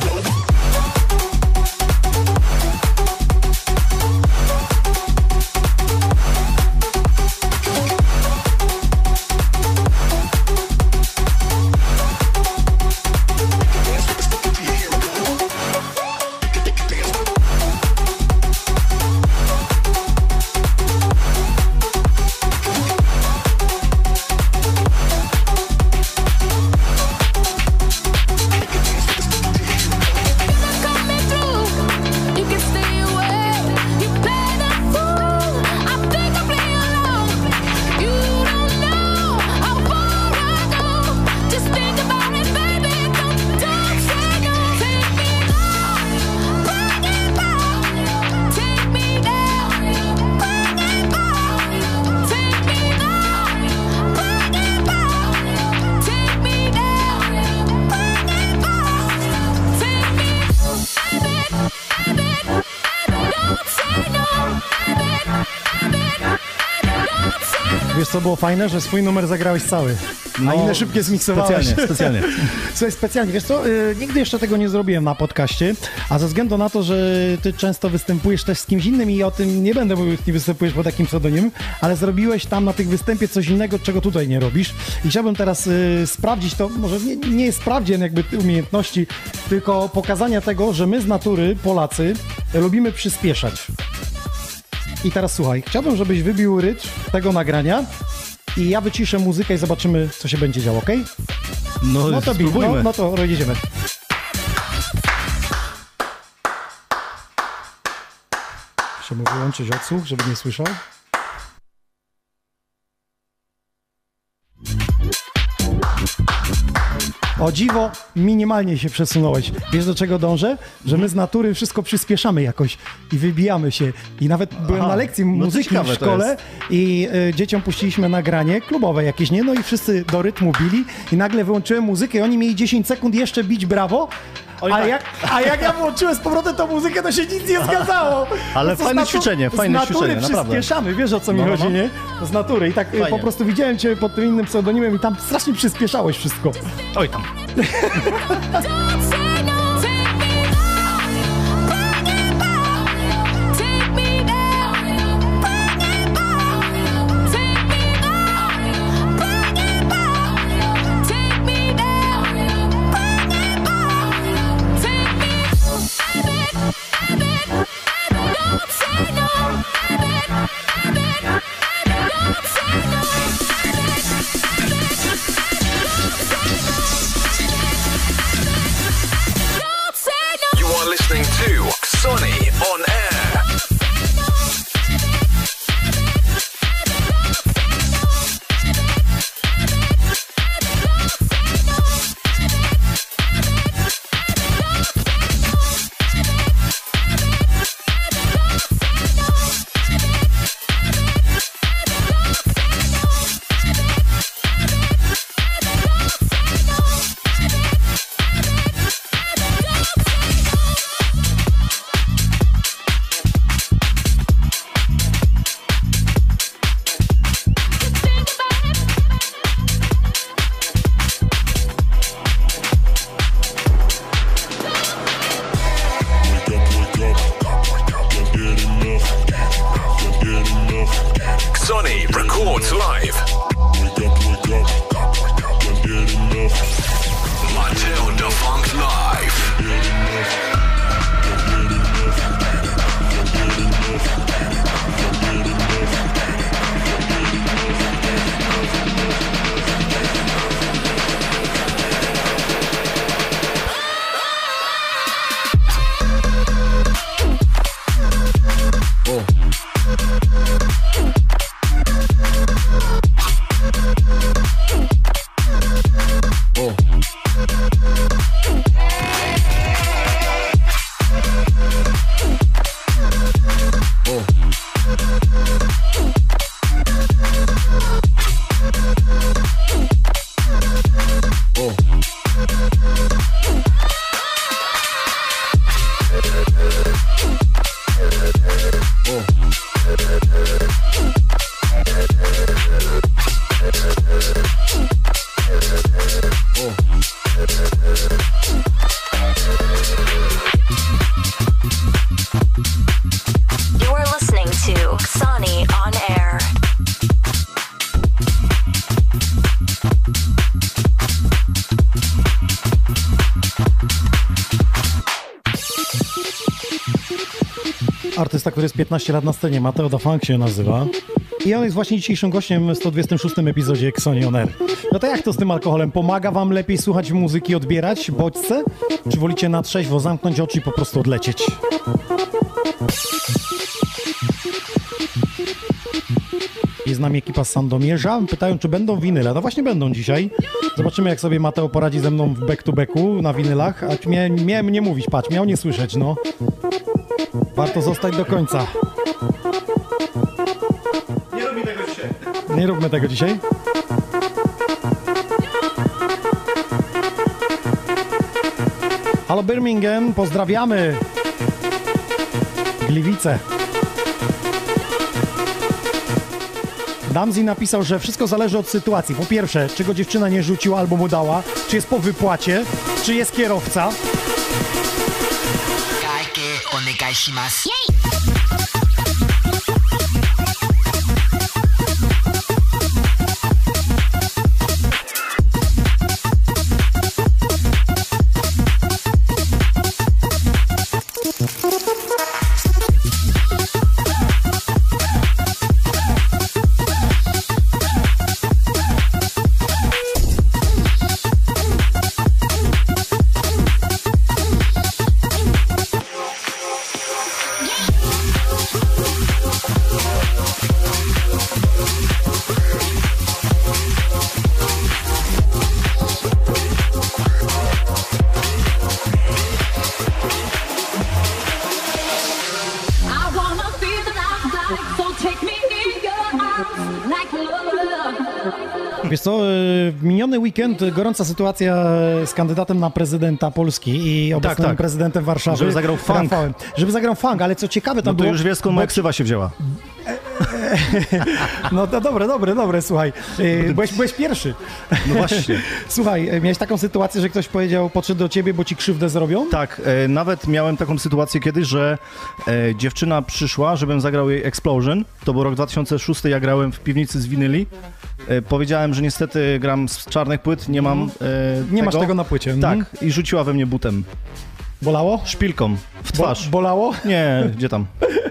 Fajne, że swój numer zagrałeś cały, a No, inne szybkie zmiksowałeś. specjalnie, specjalnie. Słuchaj, specjalnie. Wiesz co, y, nigdy jeszcze tego nie zrobiłem na podcaście, a ze względu na to, że ty często występujesz też z kimś innym i o tym nie będę mówił, nie występujesz pod takim pseudonimem, ale zrobiłeś tam na tych występie coś innego, czego tutaj nie robisz. I chciałbym teraz y, sprawdzić to, może nie, nie jest sprawdzien jakby umiejętności, tylko pokazania tego, że my z natury, Polacy, lubimy przyspieszać. I teraz słuchaj, chciałbym, żebyś wybił rytm tego nagrania i ja wyciszę muzykę i zobaczymy, co się będzie działo, ok? No, No to, bij, no, spróbujmy. no to jedziemy. Muszę mu wyłączyć odsłuch, żeby nie słyszał. O dziwo, minimalnie się przesunąłeś. Wiesz do czego dążę? Że my z natury wszystko przyspieszamy jakoś i wybijamy się. I nawet byłem Aha, na lekcji no muzyki w szkole i y, dzieciom puściliśmy nagranie klubowe jakieś, nie? No i wszyscy do rytmu bili i nagle wyłączyłem muzykę i oni mieli 10 sekund jeszcze bić brawo. Oj, a, tak. jak, a jak ja włączyłem z powrotem tą muzykę, to się nic nie zgadzało. Ale fajne natu- ćwiczenie, fajne z natury ćwiczenie, naprawdę. przyspieszamy, wiesz o co mi No, no, chodzi, no. nie? Z natury. I tak y, po Fajnie. prostu widziałem cię pod tym innym pseudonimem i tam strasznie przyspieszałeś wszystko. Oj tam. Don't say no. 15 lat na scenie, Mateo da Funk się nazywa. I on jest właśnie dzisiejszym gościem w 126 epizodzie Xoni On Air. No to jak to z tym alkoholem? Pomaga wam lepiej słuchać muzyki, odbierać bodźce? Czy wolicie na trzeźwo zamknąć oczy i po prostu odlecieć? Jest z nami ekipa z Sandomierza. Pytają, czy będą winyle. No właśnie będą dzisiaj. Zobaczymy, jak sobie Mateo poradzi ze mną w back to backu na winylach. A miałem nie mówić, patrz, miał nie słyszeć, no. Warto zostać do końca. Nie robi tego dzisiaj. Nie róbmy tego dzisiaj. Halo Birmingham, pozdrawiamy. Gliwice. Damzi napisał, że wszystko zależy od sytuacji. Po pierwsze, czy go dziewczyna nie rzuciła albo mu dała, czy jest po wypłacie, czy jest kierowca. 介します。イエイ miniony weekend gorąca sytuacja z kandydatem na prezydenta Polski i obecnym tak. prezydentem Warszawy. Żeby zagrał funk. Rafałem. Żeby zagrał funk, ale co ciekawe tam No to było... już wiesz, skąd ksywa się wzięła. No to dobre, dobre, dobre, słuchaj. Y, Byłeś, byłeś pierwszy. No właśnie. Słuchaj, y, miałeś taką sytuację, że ktoś powiedział, podszedł do ciebie, bo ci krzywdę zrobią? Tak, e, nawet miałem taką sytuację kiedyś, że e, dziewczyna przyszła, żebym zagrał jej Explosion. To był rok 2006, ja grałem w piwnicy z winyli. E, powiedziałem, że niestety gram z czarnych płyt, nie mam e, Nie masz tego na płycie. Tak, Mhm. i rzuciła we mnie butem. Bolało? Szpilką w twarz. Bo, bolało? Nie, gdzie tam?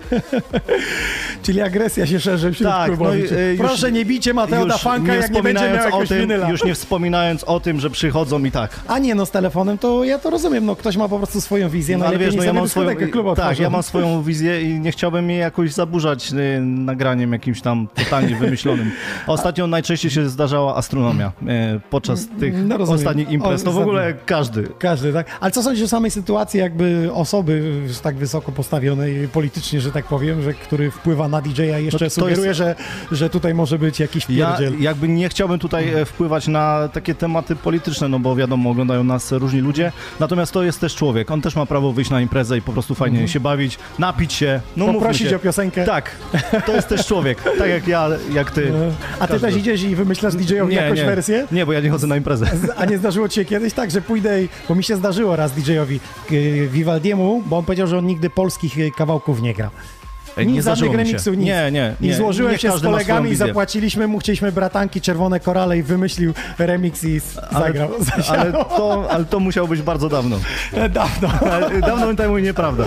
Czyli agresja się szerzy wśród Tak, no i, y, już- Proszę, nie bijcie Mateo da Funka, jak nie będzie miał o tym, już nie wspominając o tym, że przychodzą i tak. A nie, no z telefonem to ja to rozumiem, no ktoś ma po prostu swoją wizję, No, ale wiesz, no ja mam swoją, klubu tak, ja mam swoją wizję i nie chciałbym jej jakoś zaburzać y, nagraniem jakimś tam totalnie wymyślonym. Ostatnio najczęściej się zdarzała astronomia y, podczas tych No, ostatnich imprez. To w ogóle każdy. Każdy, tak. Ale co sądzisz o samej sytuacji jakby osoby tak wysoko postawionej politycznie, że tak powiem, że który wpływa na DJ-a jeszcze No sugeruje, jest- że, że tutaj może być jakiś Ja pierdziel. jakby nie chciałbym tutaj e, wpływać na takie tematy polityczne, no bo wiadomo, oglądają nas różni ludzie, natomiast to jest też człowiek, on też ma prawo wyjść na imprezę i po prostu fajnie się bawić, napić się, no Mhm. Poprosić o piosenkę. Tak, to jest też człowiek, tak jak ja, jak ty. A ty też idziesz i wymyślasz DJ-owi jakąś nie, wersję? nie, bo ja nie chodzę na imprezę. A nie zdarzyło ci się kiedyś tak, że pójdę, i, bo mi się zdarzyło raz DJ-owi Vivaldiemu, bo on powiedział, że on nigdy polskich y, kawałków nie gra. Nic, nie żadnych remixów, nic. Nie, nie, I nie. złożyłem Niech się z kolegami i zapłaciliśmy mu, chcieliśmy bratanki, czerwone korale i wymyślił remix i zagrał. Ale, ale, to, ale to musiało być bardzo dawno. Dawno. Ale Dawno temu nieprawda.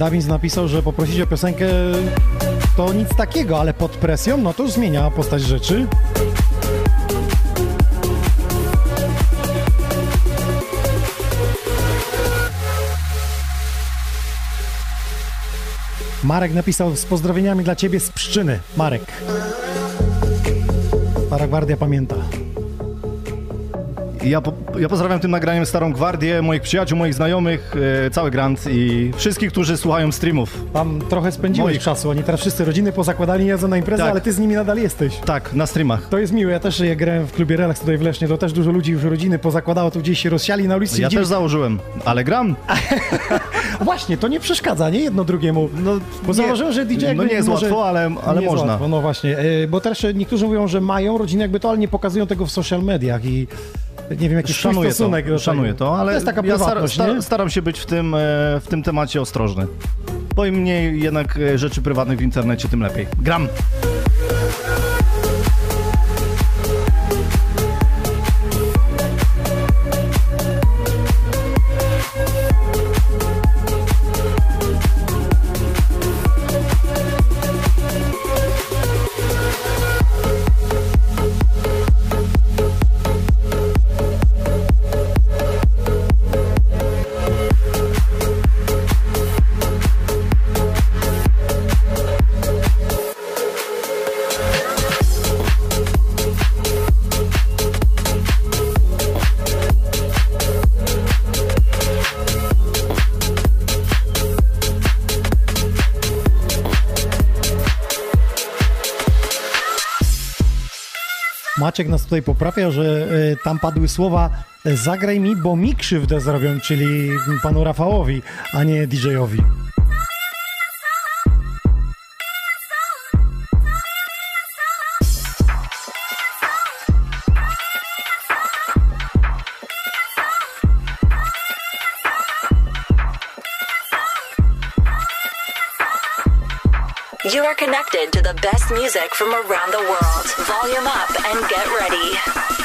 Dawid napisał, że poprosić o piosenkę to nic takiego, ale pod presją, no to zmienia postać rzeczy. Marek napisał z pozdrowieniami dla ciebie z Pszczyny. Marek. Paragwardia pamięta. Ja, po, ja pozdrawiam tym nagraniem Starą Gwardię, moich przyjaciół, moich znajomych, e, cały Grant i wszystkich, którzy słuchają streamów. Tam trochę spędziłeś Moich. czasu, oni teraz wszyscy rodziny pozakładali, nie jedzą na imprezę, Tak. ale ty z nimi nadal jesteś. Tak, na streamach. To jest miłe, ja też jak grałem w klubie Relax tutaj w Lesznie, to też dużo ludzi już rodziny pozakładało, tu gdzieś się rozsiali na ulicy. Ja widzimy- też założyłem, ale gram. Właśnie, to nie przeszkadza, nie jedno drugiemu. No, Bo zauważyłem, że DJ No nie jest może... łatwo, ale, ale nie jest można. Łatwo, no właśnie, e, bo też niektórzy mówią, że mają rodziny jakby to, ale nie pokazują tego w social mediach i nie wiem, jaki swój Szanuję stosunek to, szanuję to, ale to jest taka ja prywatność, star, staram się być w tym, e, w tym temacie ostrożny. Bo im mniej jednak e, rzeczy prywatnych w internecie, tym lepiej. Gram. Maciek nas tutaj poprawia, że e, tam padły słowa e, zagraj mi, bo mi krzywdę zrobią, czyli panu Rafałowi, a nie DJ-owi. The best music from around the world. Volume up and get ready.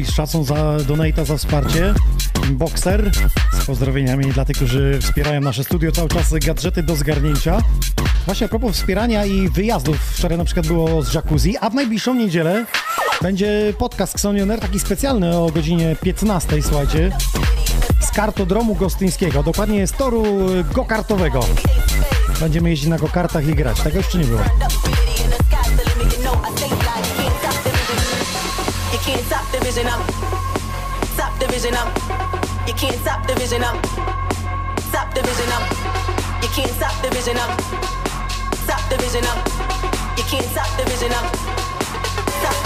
Morris, szacun za donata, za wsparcie. Boxer, z pozdrowieniami dla tych, którzy wspierają nasze studio, cały czas gadżety do zgarnięcia. Właśnie a propos wspierania i wyjazdów, wczoraj na przykład było z jacuzzi, a w najbliższą niedzielę będzie podcast Xonioner, taki specjalny o godzinie 15, słuchajcie, z kartodromu gostyńskiego, dokładnie z toru gokartowego. Będziemy jeździć na gokartach i grać, tego jeszcze nie było. Vision up. Stop the vision. You can't stop the. Stop. You can't stop. Stop. You can't stop. Stop.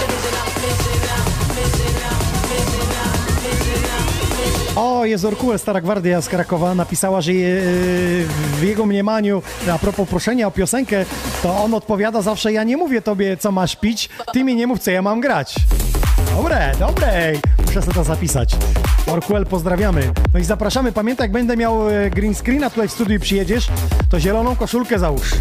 O, jest Orkuel, Stara Gwardia z Krakowa, napisała, że je, w jego mniemaniu, a propos proszenia o piosenkę, to on odpowiada zawsze, ja nie mówię tobie, co masz pić, ty mi nie mów, co ja mam grać. Dobre, dobre, muszę sobie to zapisać. Orkuel, pozdrawiamy. No i zapraszamy, pamiętaj, jak będę miał e, green screena tutaj w studiu i przyjedziesz, to zieloną koszulkę załóż.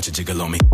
watch it jiggle on me.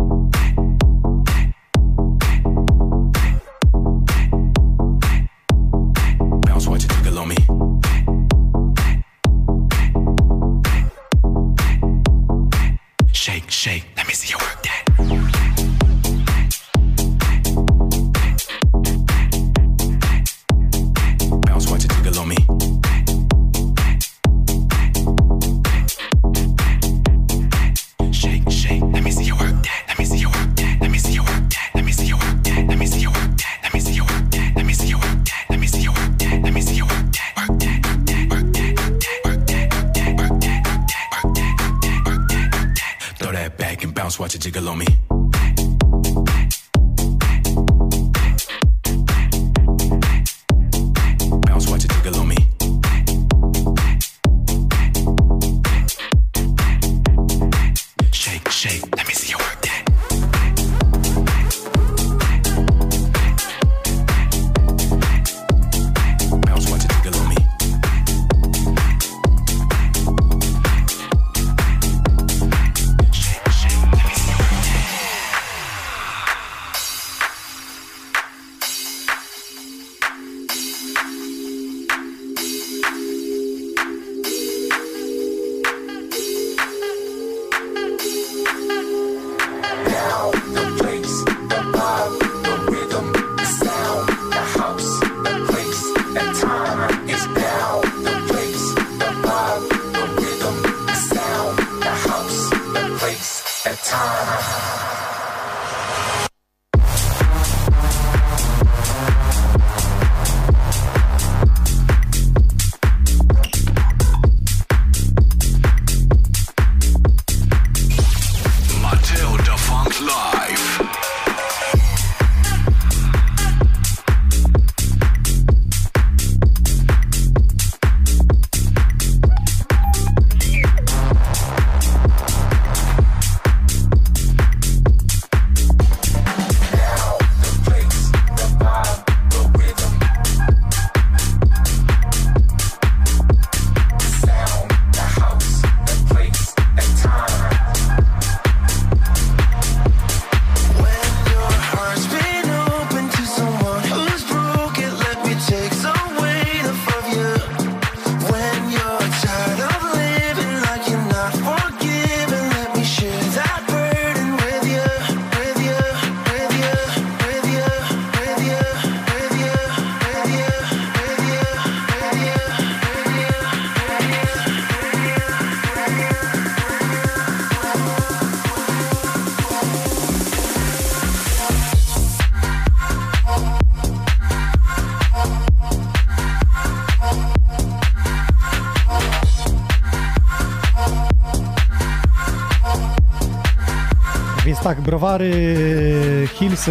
browary Hills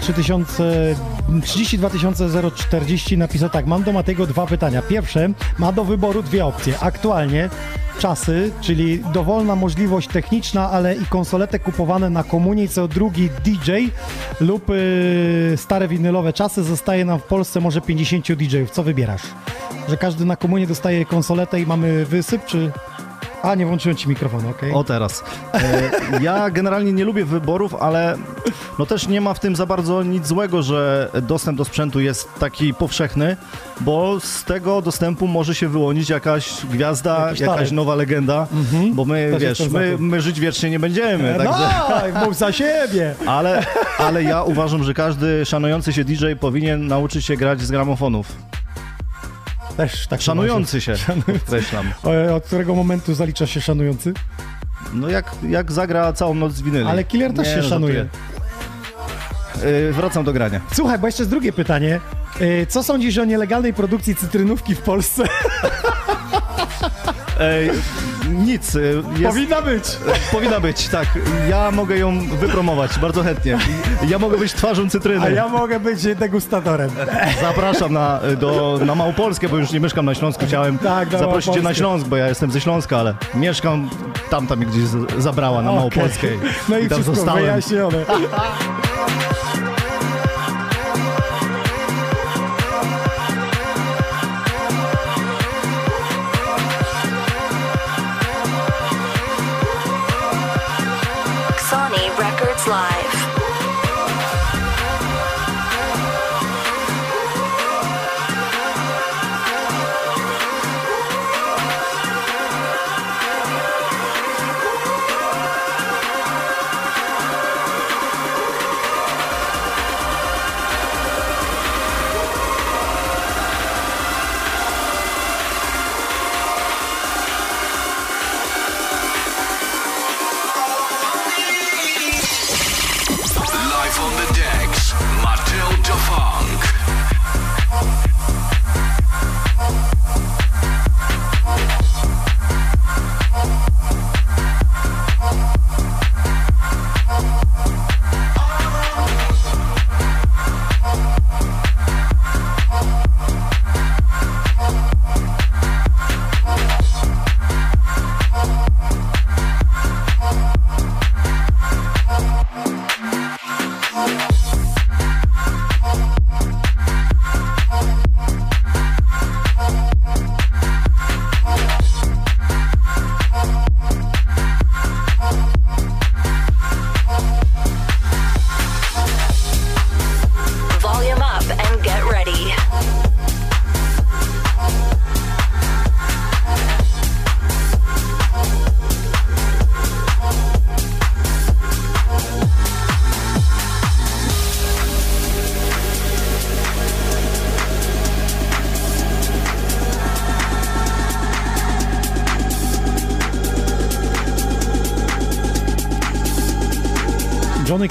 3000, 32 040 napisał tak, mam do Matego dwa pytania. Pierwsze, ma do wyboru dwie opcje. Aktualnie czasy, czyli dowolna możliwość techniczna, ale i konsolety kupowane na komunii, co drugi DJ lub y, stare winylowe czasy. Zostaje nam w Polsce może 50 DJ-ów. Co wybierasz? Że każdy na komunie dostaje konsoletę i mamy wysyp, czy a, nie włączyłem ci mikrofonu, okej. O teraz. E, ja generalnie nie lubię wyborów, ale no też nie ma w tym za bardzo nic złego, że dostęp do sprzętu jest taki powszechny, bo z tego dostępu może się wyłonić jakaś gwiazda, Jakiś jakaś talent. nowa legenda, bo my, Też wiesz, my, my żyć wiecznie nie będziemy. Także... No, mów za siebie. Ale, ale ja uważam, że każdy szanujący się DJ powinien nauczyć się grać z gramofonów. Też tak Szanujący się, Szanujący. podkreślam. O, Od którego momentu zalicza się szanujący? No jak, jak zagra całą noc z winyli. Ale Killer też Nie, się no, szanuje. Yy, wracam do grania. Słuchaj, bo jeszcze jest drugie pytanie. Yy, Co sądzisz o nielegalnej produkcji cytrynówki w Polsce? Ej, nic. y, Jest, Powinna być. powinna być, tak. Ja mogę ją wypromować bardzo chętnie. Ja mogę być twarzą cytryny. A ja mogę być degustatorem. Zapraszam na, do, na Małopolskę, bo już nie mieszkam na Śląsku. Chciałem Tak, na zaprosić cię na. Śląsk, bo ja jestem ze Śląska, ale mieszkam tam, tam gdzieś zabrała na Okej. Małopolskę. No i tam wszystko zostałem. wyjaśnione. Sony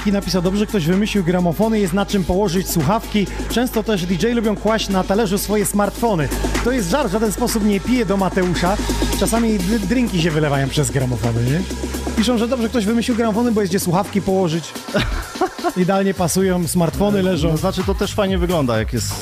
Key napisał, dobrze ktoś wymyślił gramofony, jest na czym położyć słuchawki. Często też DJ lubią kłaść na talerzu swoje smartfony. To jest żart, w żaden sposób nie piję do Mateusza. Czasami drinki się wylewają przez gramofony, nie? Piszą, że dobrze ktoś wymyślił gramofony, bo jest gdzie słuchawki położyć. Idealnie pasują, smartfony leżą. No, znaczy to też fajnie wygląda, jak jest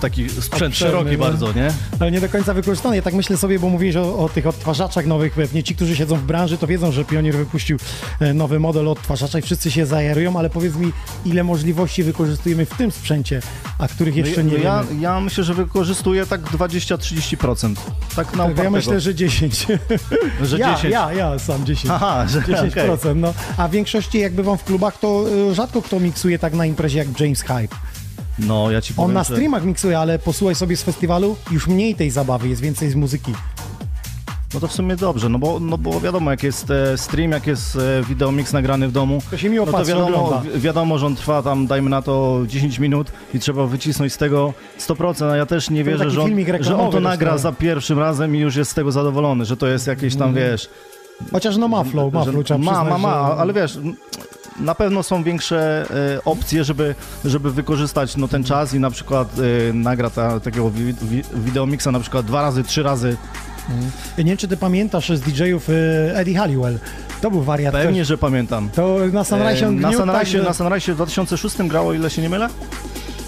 taki sprzęt Obszerny, szeroki no. bardzo, nie? Ale nie do końca wykorzystany. Ja tak myślę sobie, bo mówiłeś o, o tych odtwarzaczach nowych. Pewnie ci, którzy siedzą w branży, to wiedzą, że Pionier wypuścił e, nowy model odtwarzacza i wszyscy się zajarują, ale powiedz mi, ile możliwości wykorzystujemy w tym sprzęcie, a których jeszcze No nie ja, wiemy. ja myślę, że wykorzystuję tak 20-30%. Tak na ja upartego. myślę, że 10. Że ja, 10. ja, ja sam 10. Aha, że 10%, no. A w większości jak bywam w klubach, to y, rzadko kto miksuje tak na imprezie jak James Hype. No, ja ci powiem, On na że- streamach miksuje, ale posłuchaj sobie z festiwalu, już mniej tej zabawy, jest więcej z muzyki. No to w sumie dobrze, no bo, no bo wiadomo, jak jest e, stream, jak jest e, wideomix nagrany w domu, To się miło no to wiadomo, wi- wiadomo, że on trwa tam, dajmy na to 10 minut i trzeba wycisnąć z tego 100%, a ja też nie wierzę, że on, że on to nagra za pierwszym razem i już jest z tego zadowolony, że to jest jakieś tam, wiesz... Chociaż no ma flow, ma że- flow, ma, ma, ma, że- ale wiesz, na pewno są większe e, opcje, żeby, żeby wykorzystać no, ten czas i na przykład e, nagra ta, takiego wi, wi, wideomixa na przykład dwa razy, trzy razy. Nie wiem, czy ty pamiętasz z DJ-ów y, Eddie Halliwell. To był wariat. Pewnie, też. że pamiętam. To na Sunrise E, on na Sunrise, także- na Sunrise w 2006 grało, ile się nie mylę?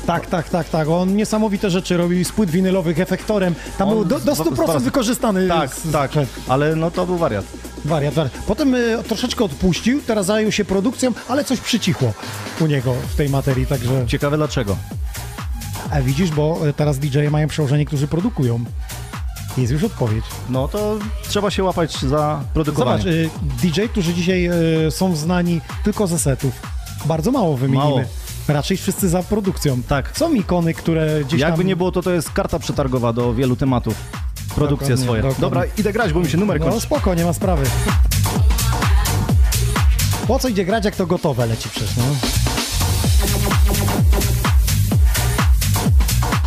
Tak, tak, tak, tak. On niesamowite rzeczy robił z płyt winylowych efektorem. Tam On był do, do z- 100% z- wykorzystany Tak, z- tak, ale no to był wariat. Wariat, wariat. Potem y, troszeczkę odpuścił, teraz zajął się produkcją, ale coś przycichło u niego w tej materii, także... Ciekawe dlaczego. A widzisz, bo y, teraz DJ mają przełożenie, którzy produkują. Jest już odpowiedź. No to trzeba się łapać za produkowanie. Zobacz, y, DJ, którzy dzisiaj y, są znani tylko ze setów. Bardzo mało wymienimy. Mało. Raczej wszyscy za produkcją. Tak. Są ikony, które gdzieś Jakby tam... nie było, to to jest karta przetargowa do wielu tematów. Produkcje Dokładnie, swoje. dokładnie. Dobra, idę grać, bo mi się numer No kończy. spoko, nie ma sprawy. Po co idzie grać, jak to gotowe leci przecież, no?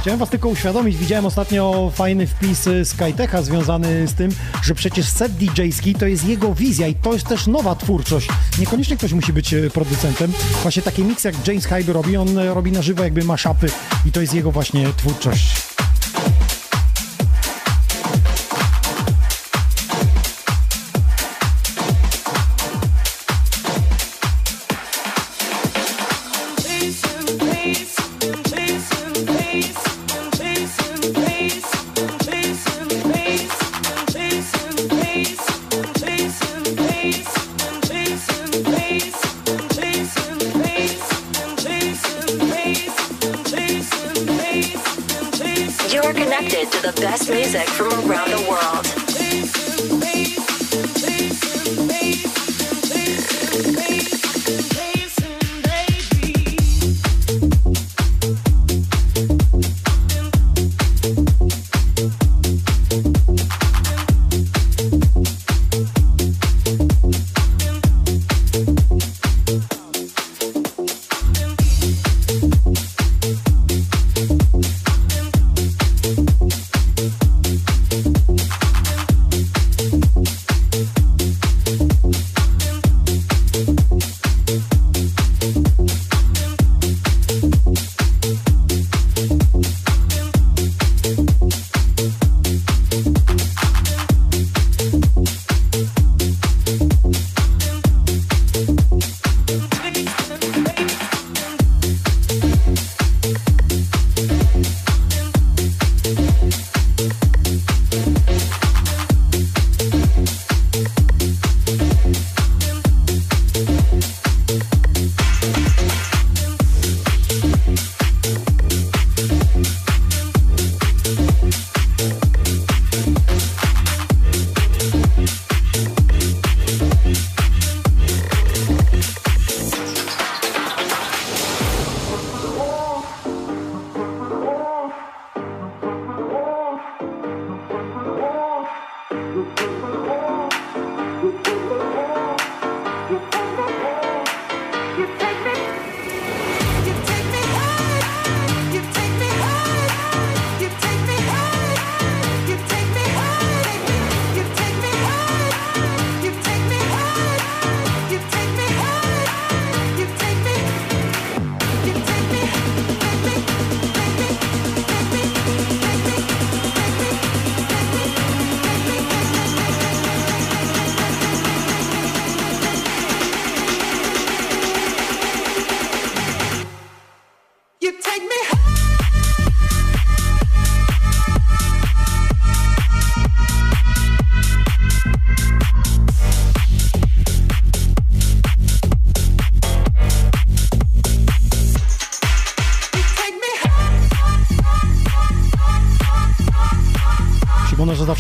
Chciałem was tylko uświadomić, widziałem ostatnio fajny wpis y, Skytecha związany z tym, że przecież set DJ-ski to jest jego wizja i to jest też nowa twórczość. Niekoniecznie ktoś musi być y, producentem. Właśnie takie mix jak James Hyde robi, on y, robi na żywo jakby mashupy i to jest jego właśnie twórczość.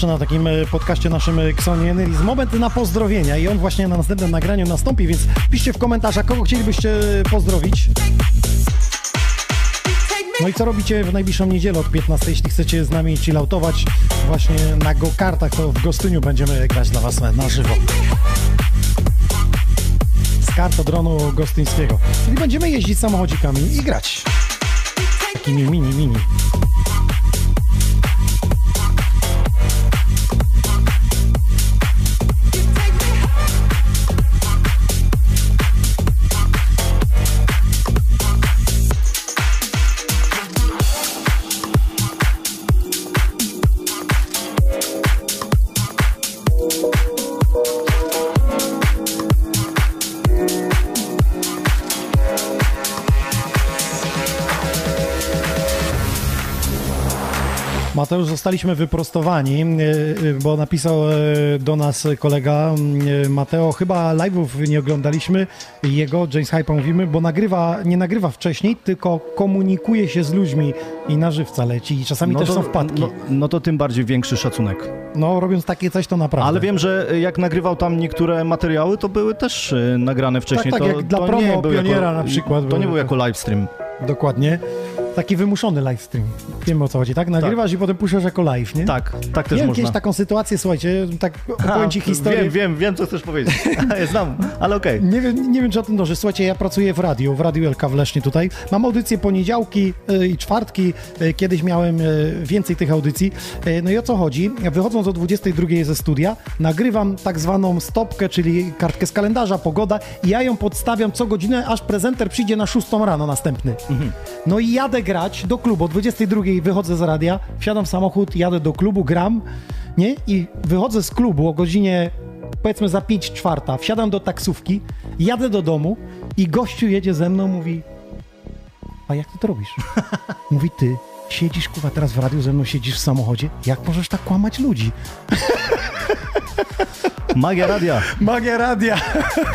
Zawsze na takim e, podcaście naszym e, Xoni Energy jest moment na pozdrowienia i on właśnie na następnym nagraniu nastąpi, więc piszcie w komentarzach, kogo chcielibyście e, pozdrowić. No i co robicie w najbliższą niedzielę od 15, jeśli chcecie z nami chilloutować właśnie na go-kartach, to w Gostyniu będziemy grać dla was na żywo. Z kart od dronu gostyńskiego. Czyli będziemy jeździć samochodzikami i grać. Takimi mini, mini. Zostaliśmy wyprostowani, e, e, bo napisał e, do nas kolega Mateo, chyba live'ów nie oglądaliśmy, jego, James Hype'a mówimy, bo nagrywa, nie nagrywa wcześniej, tylko komunikuje się z ludźmi i na żywca leci i czasami też to, są wpadki. No, no to tym bardziej większy szacunek. No, robiąc takie coś, to naprawdę. Ale wiem, że jak nagrywał tam niektóre materiały, to były też nagrane wcześniej. tak, to, jak dla to promo nie był Pioniera jako, na przykład To nie był jako livestream. Dokładnie. Taki wymuszony live stream. Wiemy o co chodzi, tak? Nagrywasz i potem puszczasz jako live, nie? Tak, tak też Miałem można. kiedyś taką sytuację, słuchajcie, tak opowiem ci historię. Wiem, wiem, wiem, co chcesz powiedzieć. Znam, ale okej. Nie wiem, nie wiem, czy o tym dąży. Słuchajcie, ja pracuję w radiu, w Radiu LK w Lesznie tutaj. Mam audycje poniedziałki y, i czwartki. Y, Kiedyś miałem y, więcej tych audycji. No i o co chodzi? Wychodząc o 22 ze studia, nagrywam tak zwaną stopkę, czyli kartkę z kalendarza, pogoda i ja ją podstawiam co godzinę, aż prezenter przyjdzie na 6 rano następny. No i jadę grać do klubu. O 22 wychodzę z radia, wsiadam w samochód, jadę do klubu, gram, nie? I wychodzę z klubu o godzinie powiedzmy za 5 czwarta, wsiadam do taksówki, jadę do domu i gościu jedzie ze mną, mówi a jak ty to robisz? mówi ty, siedzisz kurwa teraz w radiu ze mną, siedzisz w samochodzie, jak możesz tak kłamać ludzi? Magia radia. Magia radia.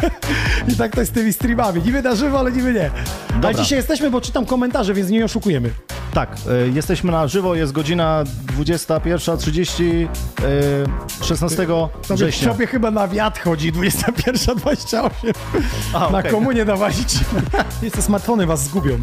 I tak to jest z tymi streamami. Niby na żywo, ale niby nie. A Dobra. dzisiaj jesteśmy, bo czytam komentarze, więc nie oszukujemy. Tak, e, jesteśmy na żywo, jest godzina 21.30 e, 16 To września. sobie chyba na wiatr chodzi, 21.28. A, na okej. komunie dawalić. Te smartfony was zgubią.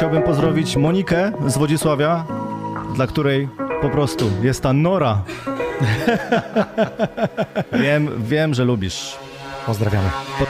Chciałbym pozdrowić Monikę z Wodzisławia, dla której po prostu jest ta Nora. wiem, wiem, że lubisz. Pozdrawiamy. Oh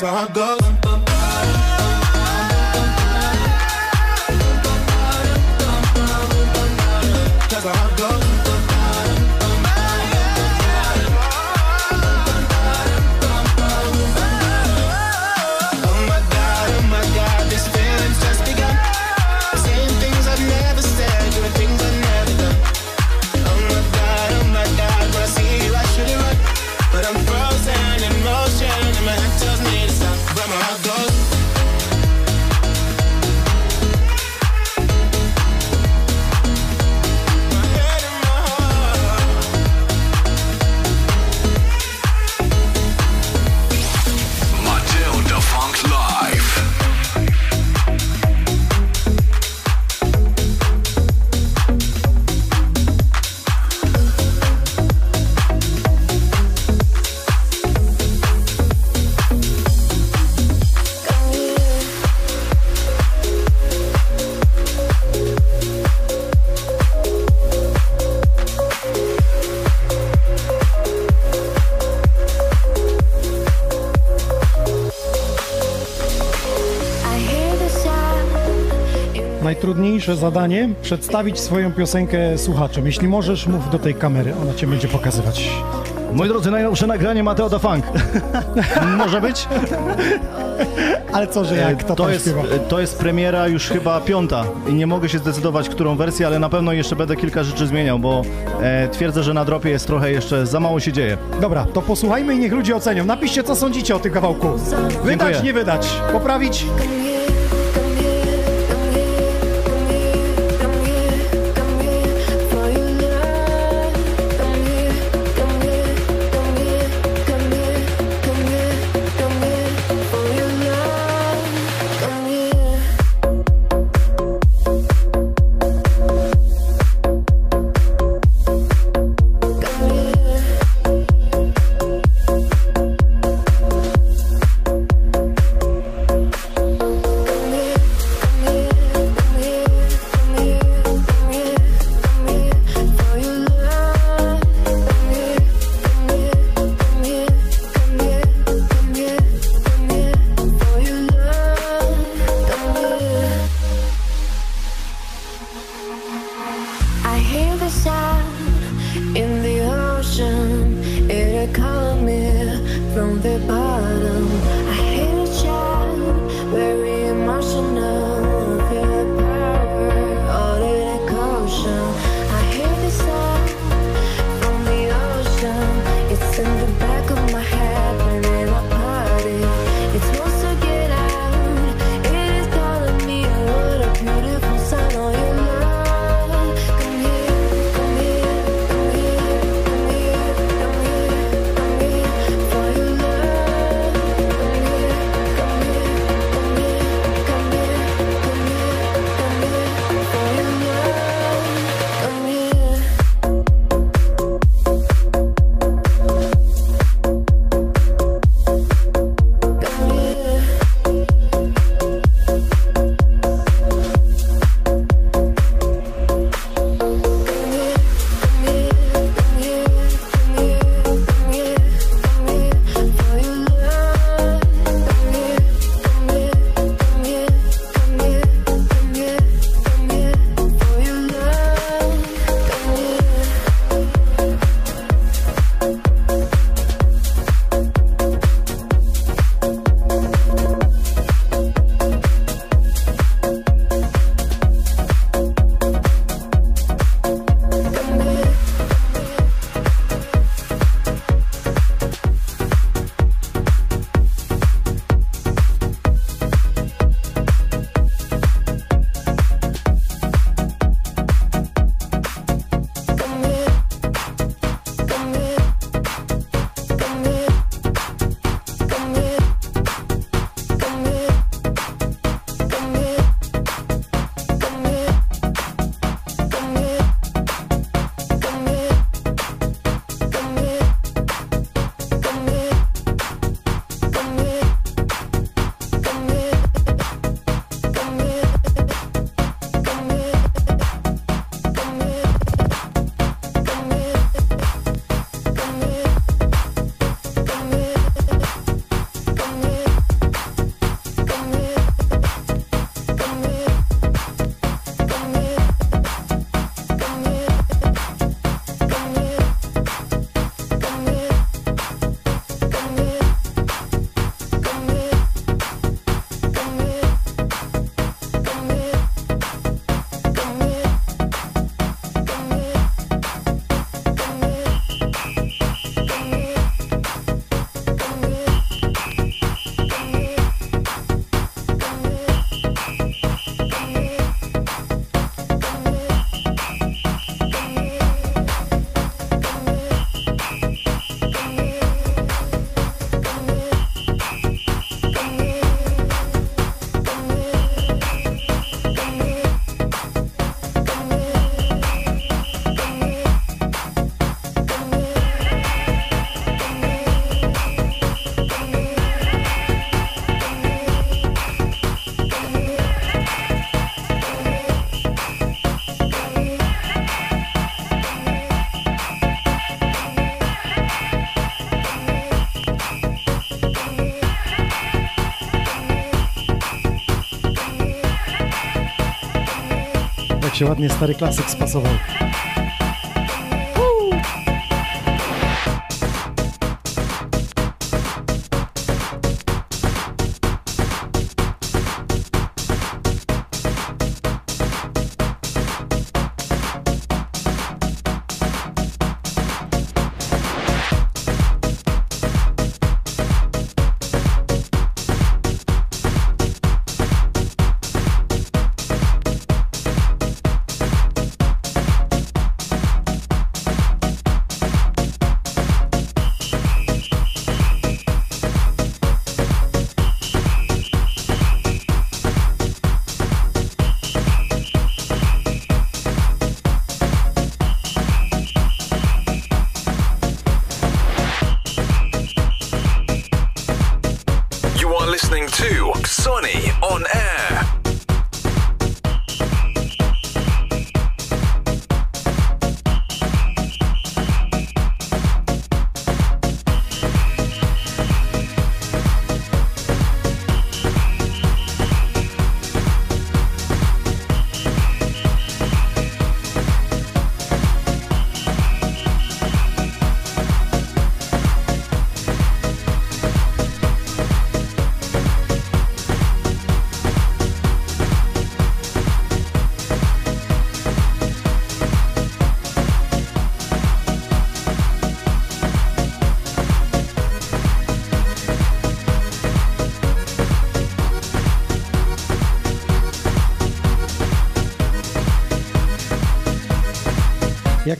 Can't. Cause my heart Najtrudniejsze zadanie przedstawić swoją piosenkę słuchaczom. Jeśli możesz, mów do tej kamery, ona cię będzie pokazywać. Moi drodzy, najnowsze nagranie Mateo da Funk. Może być? Ale co, że jak? To tam jest, śpiewa? to jest premiera już chyba piąta i nie mogę się zdecydować, którą wersję, ale na pewno jeszcze będę kilka rzeczy zmieniał, bo e, twierdzę, że na dropie jest trochę jeszcze za mało się dzieje. Dobra, to posłuchajmy i niech ludzie ocenią. Napiszcie, co sądzicie o tym kawałku. Wydać, Dziękuję. nie wydać. Poprawić? Się ładnie stary klasyk spasował.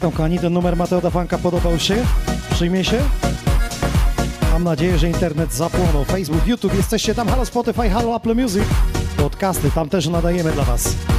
Tam kochani, ten numer Mateo da Fanka podobał się? Przyjmie się? Mam nadzieję, że internet zapłonął. Facebook, YouTube, jesteście tam, halo Spotify, halo Apple Music. Podcasty, tam też nadajemy dla Was.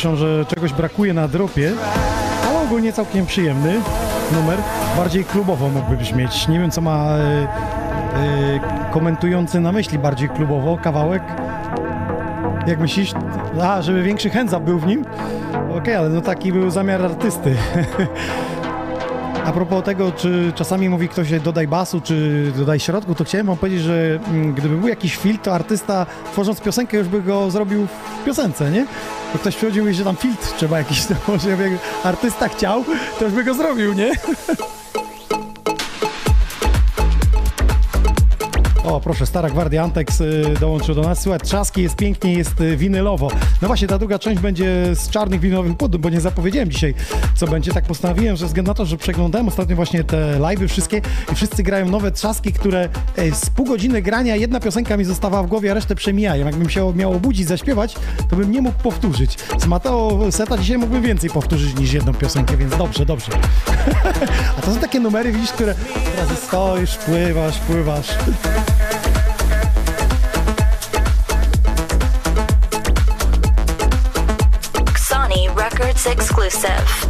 Piszą, że czegoś brakuje na dropie, ale ogólnie całkiem przyjemny numer. Bardziej klubowo mógłby brzmieć. Nie wiem, co ma e, e, komentujący na myśli bardziej klubowo kawałek. Jak myślisz? A, żeby większy chętza był w nim? Okej, ale no taki był zamiar artysty. A propos tego, czy czasami mówi ktoś dodaj basu, czy dodaj środku, to chciałem wam powiedzieć, że mm, gdyby był jakiś filtr, to artysta tworząc piosenkę już by go zrobił w piosence, nie? Bo ktoś przychodził i że tam filtr trzeba jakiś, jakby artysta chciał, to już by go zrobił, nie? Proszę, Stara Gwardia Antex y, dołączył do nas. Słuchaj, trzaski jest pięknie, jest y, winylowo. No właśnie, ta druga część będzie z czarnych winylowych płodów, bo nie zapowiedziałem dzisiaj, co będzie. Tak postanowiłem, że ze względu na to, że przeglądałem ostatnio właśnie te live'y wszystkie i wszyscy grają nowe trzaski, które e, z pół godziny grania jedna piosenka mi została w głowie, a resztę przemijają. Jakbym się miał obudzić, zaśpiewać, to bym nie mógł powtórzyć. Z Mateo Seta dzisiaj mógłbym więcej powtórzyć niż jedną piosenkę, więc dobrze, dobrze. a to są takie numery, widzisz, które teraz stoisz, pływasz, pływasz. Exclusive.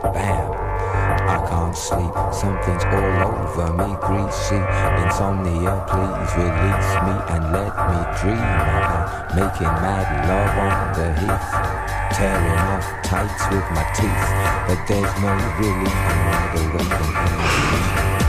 Can't sleep, something's all over me, greasy. Insomnia, please release me and let me dream about making mad love on the heath. Tearing off tights with my teeth, but there's no relief. I'm wide awake and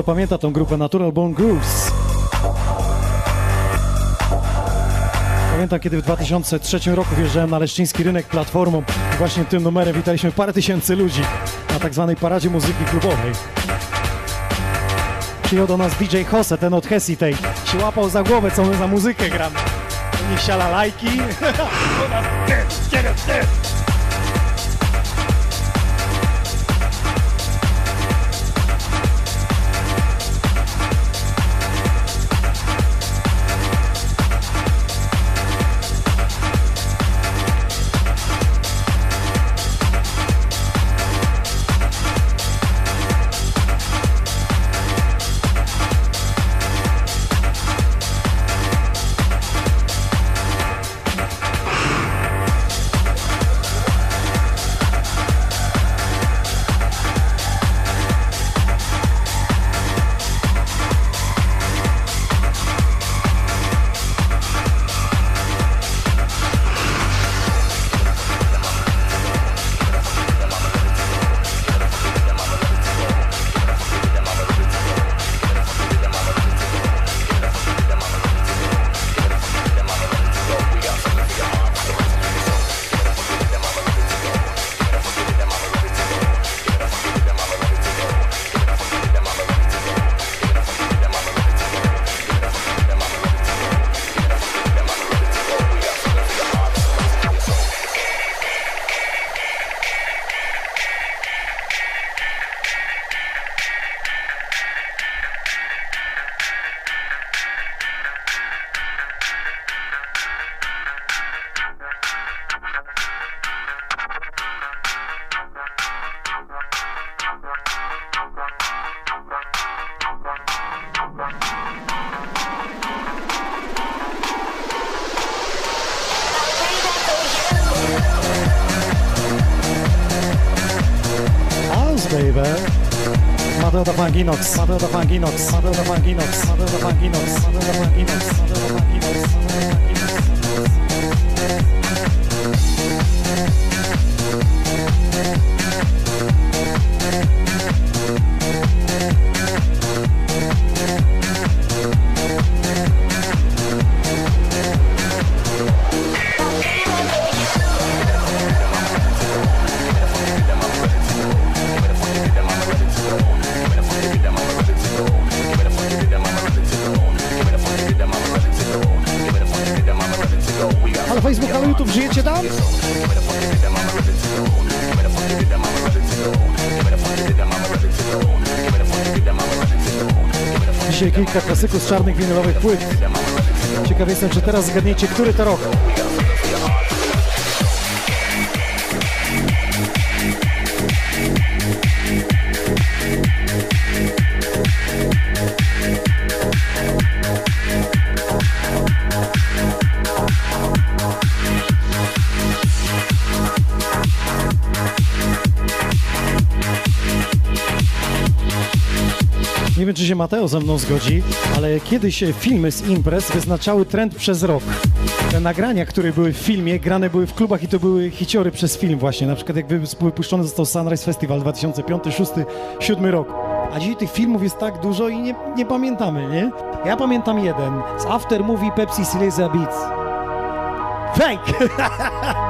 kto pamięta tą grupę Natural Bone Grooves? Pamiętam, kiedy w 2003 roku wjeżdżałem na leszczyński rynek platformą właśnie tym numerem witaliśmy parę tysięcy ludzi na tak zwanej paradzie muzyki klubowej. Przyjął do nas DJ Jose, ten od Hesitate. Się łapał za głowę, co my za muzykę gramy. Nie siala lajki. Fanginox, Mateo da Fanginox, Mateo da Fanginox, Mateo da Fanginox, Mateo da Fanginox, Mateo da Fanginox. Kilka klasyków z czarnych winylowych płyt. Ciekaw jestem, czy teraz zgadniecie, który to rok. Mateo ze mną zgodzi, ale kiedyś filmy z imprez wyznaczały trend przez rok. Te nagrania, które były w filmie, grane były w klubach i to były hiciory przez film właśnie. Na przykład jak wy- wypuszczony został Sunrise Festival 2005, 2006, 2007 rok. A dzisiaj tych filmów jest tak dużo i nie, nie pamiętamy, nie? Ja pamiętam jeden z After Movie Pepsi Silesia Beats. Fake!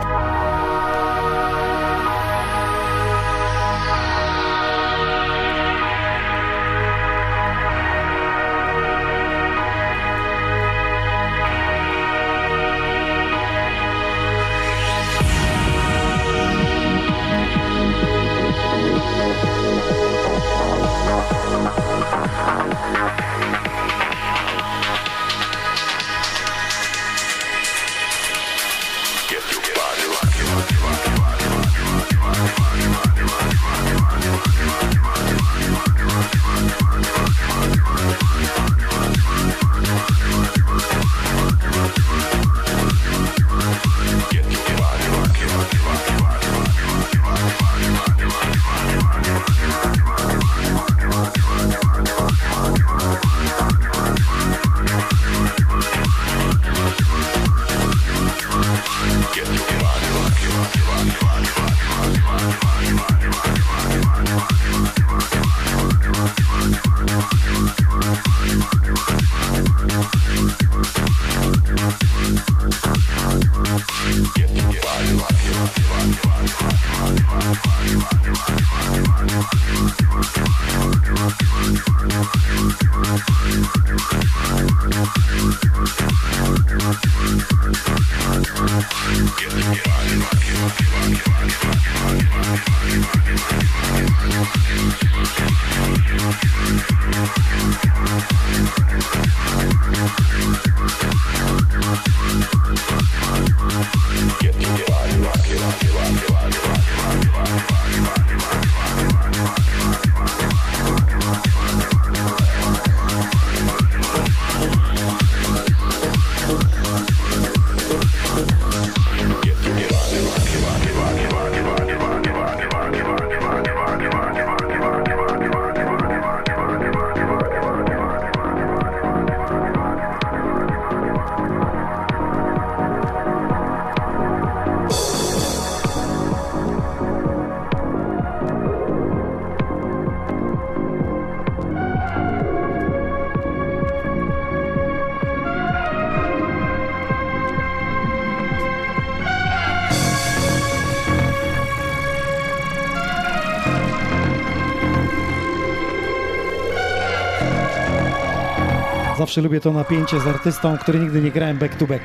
Zawsze lubię to napięcie z artystą, który nigdy nie grałem back to back.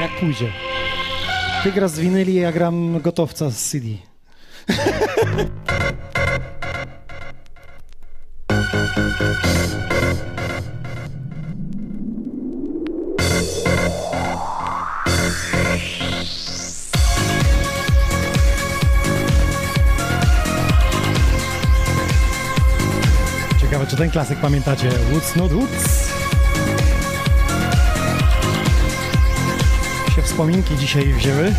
Jak pójdzie. Ty grasz z winyli, ja gram gotowca z CD. Ciekawe, czy ten klasyk pamiętacie? Woods not Woods. Wspominki dzisiaj wzięły.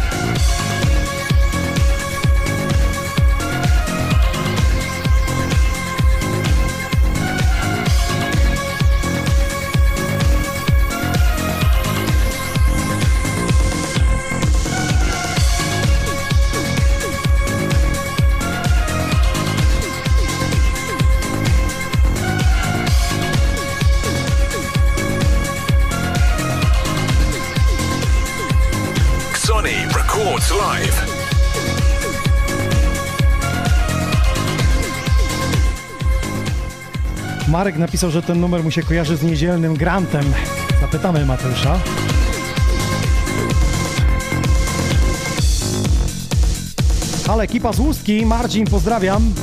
Marek napisał, że ten numer mu się kojarzy z niedzielnym grantem. Zapytamy Mateusza. Ale ekipa z Łustki, Marcin, pozdrawiam.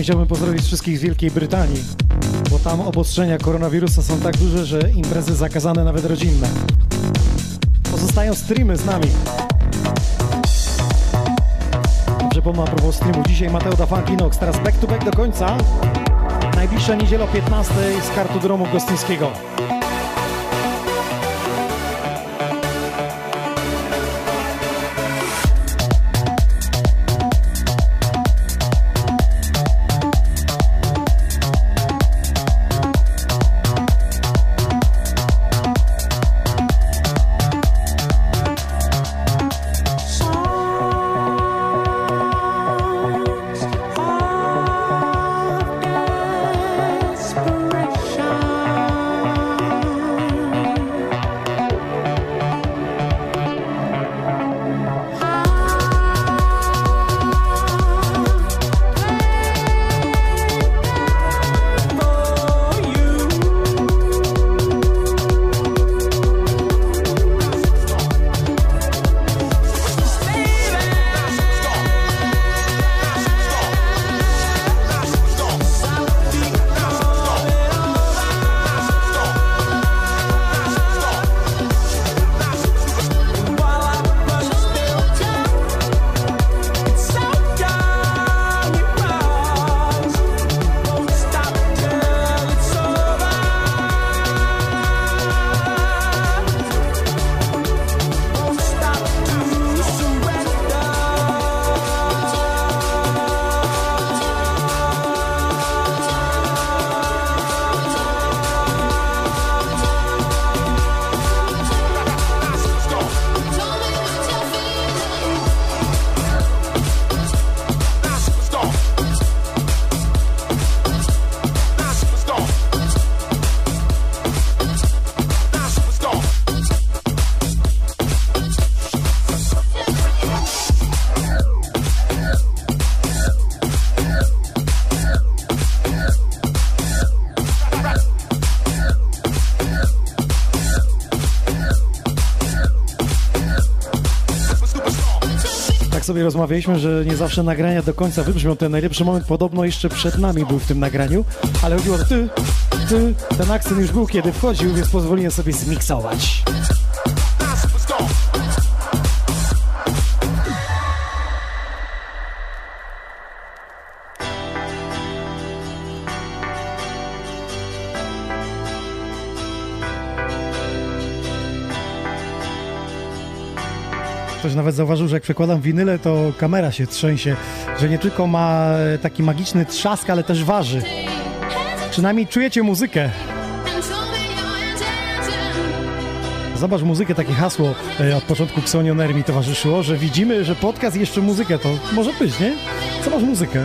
Serdecznie chciałbym pozdrowić wszystkich z Wielkiej Brytanii, bo tam obostrzenia koronawirusa są tak duże, że imprezy zakazane nawet rodzinne. Pozostają streamy z nami. Przypomnę a propos streamu. Dzisiaj Mateo da Funky Nox, teraz back to back do końca. Najbliższa niedziela o 15 z kartodromu gostyńskiego. Rozmawialiśmy, że nie zawsze nagrania do końca wybrzmią. Ten najlepszy moment podobno jeszcze przed nami był w tym nagraniu, ale chodziło o to, ty, ty, ten akcent już był kiedy wchodził, więc pozwoliłem sobie zmiksować. Ktoś nawet zauważył, że jak przekładam winyle, to kamera się trzęsie, że nie tylko ma taki magiczny trzask, ale też waży. Przynajmniej czujecie muzykę. Zobacz muzykę, takie hasło e, od początku Xonioner mi towarzyszyło, że widzimy, że podcast jeszcze muzykę, to może być, nie? Zobacz muzykę.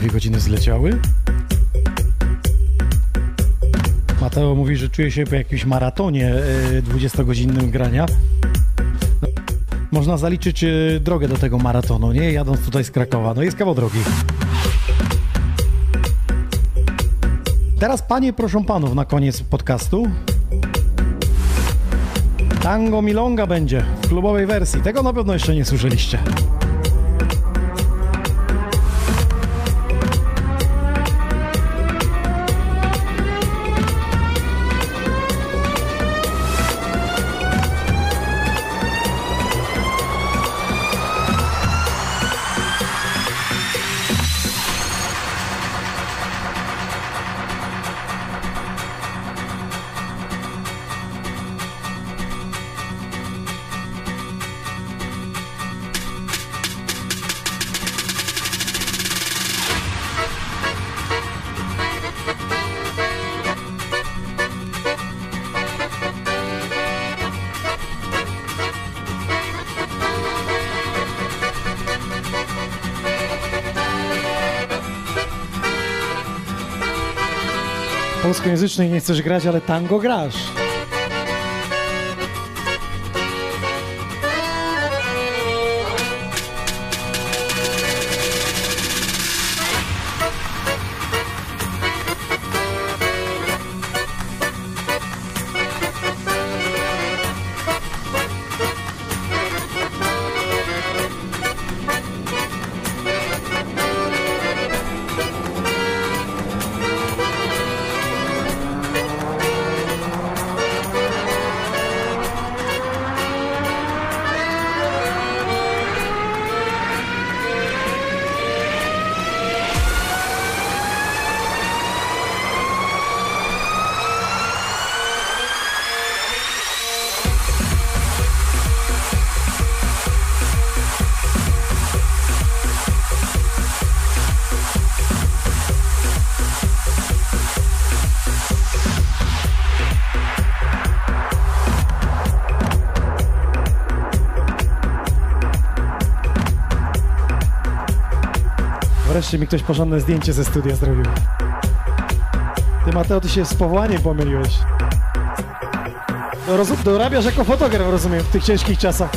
Dwie godziny zleciały? Mateo mówi, że czuje się po jakimś maratonie y, 20-godzinnym grania. No, można zaliczyć y, drogę do tego maratonu, nie? Jadąc tutaj z Krakowa. No jest kawał drogi. Teraz panie, proszę panów, na koniec podcastu. Tango Milonga będzie w klubowej wersji. Tego na pewno jeszcze nie słyszeliście. Polskojęzycznej nie chcesz grać, ale tango grasz. Wreszcie mi ktoś porządne zdjęcie ze studia zrobił. Ty Mateo, ty się z powołaniem pomyliłeś. Dorabiasz jako fotograf, rozumiem, w tych ciężkich czasach.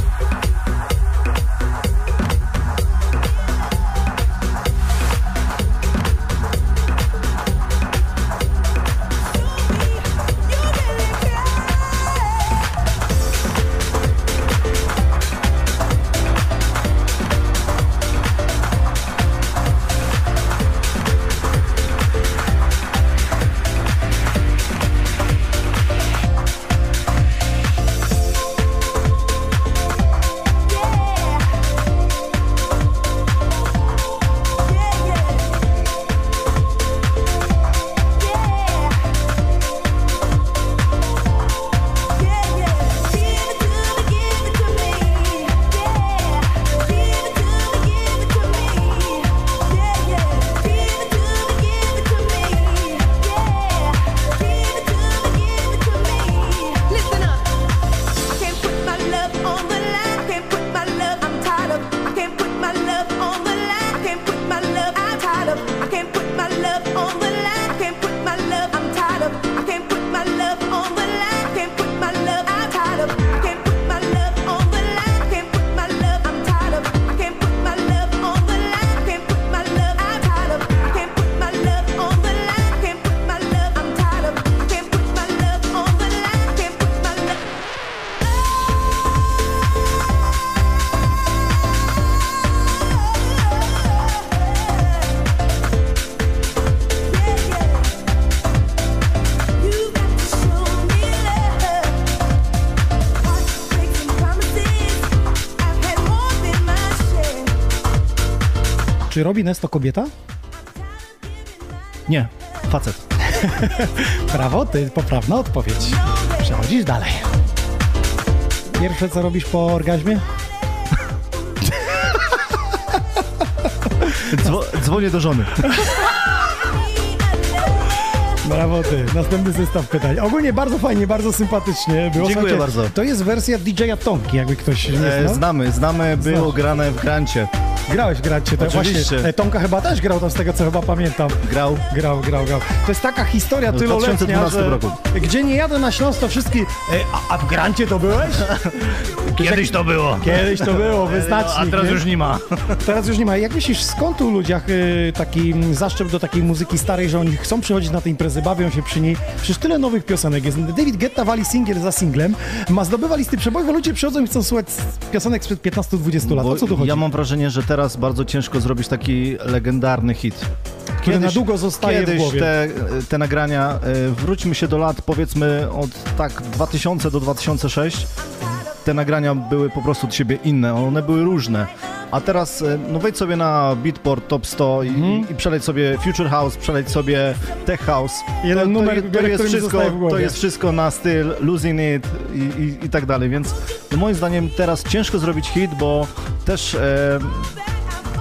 Czy Robin S to kobieta? Nie, facet. Brawo, ty poprawna odpowiedź. Przechodzisz dalej. Pierwsze co robisz po orgazmie? Dzwo- dzwonię do żony. Brawo ty. Następny zestaw pytań. Ogólnie bardzo fajnie, bardzo sympatycznie było. Dziękuję Słuchajcie, bardzo. To jest wersja DJ-a Tonki, jakby ktoś nie E, znał. znamy, znamy, było Znasz. grane w grancie. Grałeś w gracie, to Oczywiście. właśnie. e, Tomka chyba też grał tam z tego, co chyba pamiętam. Grał. Grał, grał, grał. To jest taka historia W tyloletnia, 2012 że roku. gdzie nie jadę na Śląsk, to wszystkie... E, a, a w grancie to byłeś? Kiedyś to było. Kiedyś to było, wyznacznik. A teraz już nie ma. Teraz już nie ma. Jak myślisz, skąd u ludziach y, taki mm, zaszczep do takiej muzyki starej, że oni chcą przychodzić na te imprezy, bawią się przy niej? Przecież tyle nowych piosenek jest. David Guetta wali singiel za singlem, ma zdobywa listy przebojów, a ludzie przychodzą i chcą słuchać piosenek sprzed 15-20 lat. O co tu chodzi? ja mam wrażenie, że teraz bardzo ciężko zrobić taki legendarny hit. Który na długo zostaje w kiedyś głowie. Te, te nagrania, e, wróćmy się do lat powiedzmy od tak 2000 do 2006, te nagrania były po prostu od siebie inne, one były różne. A teraz, e, no wejdź sobie na Beatport Top 100 i, Mhm. i przeleć sobie Future House, przeleć sobie Tech House. Jeden to, numer, to, to, jest wszystko, to jest wszystko na styl Losing It i, i, i tak dalej, więc no moim zdaniem teraz ciężko zrobić hit, bo też e,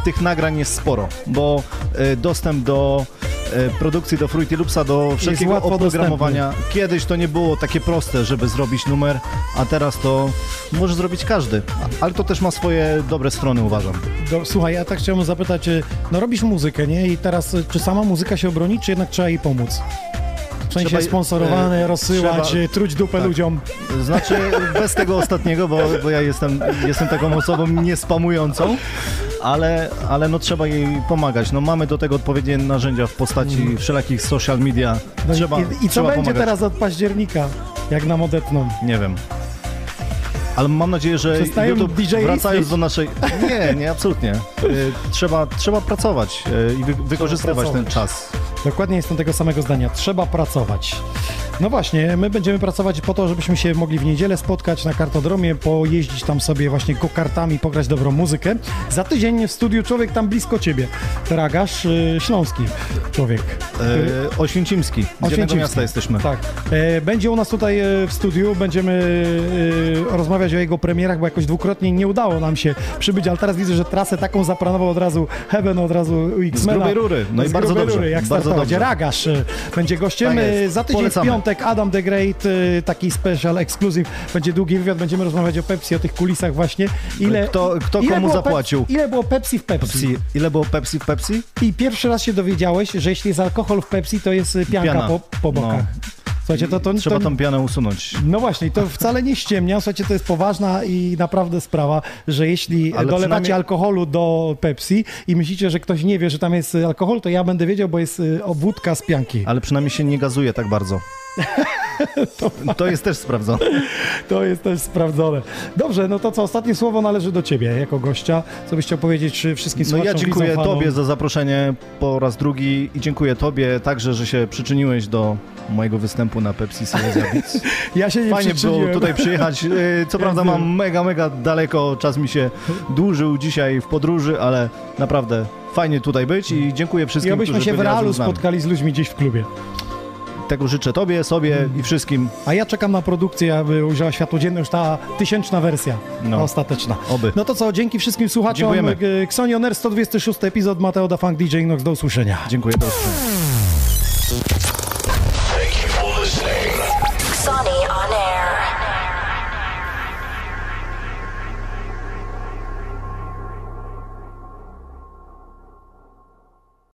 tych nagrań jest sporo, bo e, dostęp do produkcji, do Fruity Loopsa, do wszelkiego oprogramowania. Kiedyś to nie było takie proste, żeby zrobić numer, a teraz to może zrobić każdy, ale to też ma swoje dobre strony, uważam. Do, słuchaj, ja tak chciałbym zapytać, y, no robisz muzykę, nie? I teraz y, czy sama muzyka się obroni, czy jednak trzeba jej pomóc? W sensie Trzeba- sponsorowane, e, rozsyłać, trzeba- truć dupę tak. ludziom. Znaczy bez tego ostatniego, bo, bo ja jestem, jestem taką osobą niespamującą, ale, ale no trzeba jej pomagać. No mamy do tego odpowiednie narzędzia w postaci wszelakich social media. No i- trzeba, i, I co trzeba będzie pomagać. teraz od października, jak nam odetną? Nie wiem. Ale mam nadzieję, że Przestają YouTube, DJ wracając do naszej... Nie, nie, absolutnie. Y, Trzeba, trzeba pracować y, i wy, wykorzystywać ten pracować. czas. Dokładnie jestem tego samego zdania. Trzeba pracować. No właśnie, my będziemy pracować po to, żebyśmy się mogli w niedzielę spotkać na kartodromie, pojeździć tam sobie właśnie go-kartami, pograć dobrą muzykę. Za tydzień w studiu człowiek tam blisko ciebie. Tragarz y, śląski człowiek. Y, Oświęcimski, z Oświęcimski. miasta jesteśmy. Tak. E, Będzie u nas tutaj e, w studiu, będziemy rozmawiać o jego premierach, bo jakoś dwukrotnie nie udało nam się przybyć, ale teraz widzę, że trasę taką zaplanował od razu Heaven, od razu X-Mena. grubej rury. No i Z bardzo dobrze. Rury, jak Bardzo startować. dobrze. Ragasz e, będzie gościem. Tak. E, Za tydzień Polecamy. w piątek Adam the Great, e, taki special, exclusive. Będzie długi wywiad, będziemy rozmawiać o Pepsi, o tych kulisach właśnie. Ile, Kto- kto ile komu było zapłacił? Pepsi, ile było Pepsi w Pepsi? Pepsi. Ile było Pepsi w Pepsi? I pierwszy raz się dowiedziałeś, że jeśli jest alkohol w Pepsi, to jest y, pianka Piana. po, po bokach. No. Słuchajcie, to, to, Trzeba to, tą pianę usunąć. No właśnie, to wcale nie ściemnia. Słuchajcie, to jest poważna i naprawdę sprawa, że jeśli Ale dolewacie przynajmniej- alkoholu do Pepsi i myślicie, że ktoś nie wie, że tam jest y, alkohol, to ja będę wiedział, bo jest y, obwódka z pianki. Ale przynajmniej się nie gazuje tak bardzo. to, jest też sprawdzone. To jest też sprawdzone. Dobrze, no to co, ostatnie słowo należy do ciebie jako gościa. Co byś chciał powiedzieć y, wszystkim No słuchaczom, ja dziękuję widzom, fanom? Tobie za zaproszenie po raz drugi i dziękuję Tobie także, że się przyczyniłeś do mojego występu na Pepsi Silesia Beats. Ja się nie Fajnie było tutaj przyjechać. Yy, Co prawda mam mega, mega daleko, czas mi się dłużył dzisiaj w podróży, ale naprawdę fajnie tutaj być i dziękuję I wszystkim, obyśmy którzy się w byli razem realu z nami. spotkali z ludźmi gdzieś w klubie. Tego życzę Tobie, sobie i wszystkim. A ja czekam na produkcję, aby ujrzała światło dzienne już ta tysięczna wersja, No. ta ostateczna. Oby. No to co, dzięki wszystkim słuchaczom. Dziękujemy. Xonioner 126 epizod Mateo da Funk DJ Inox. Do usłyszenia. Dziękuję, do usłyszenia.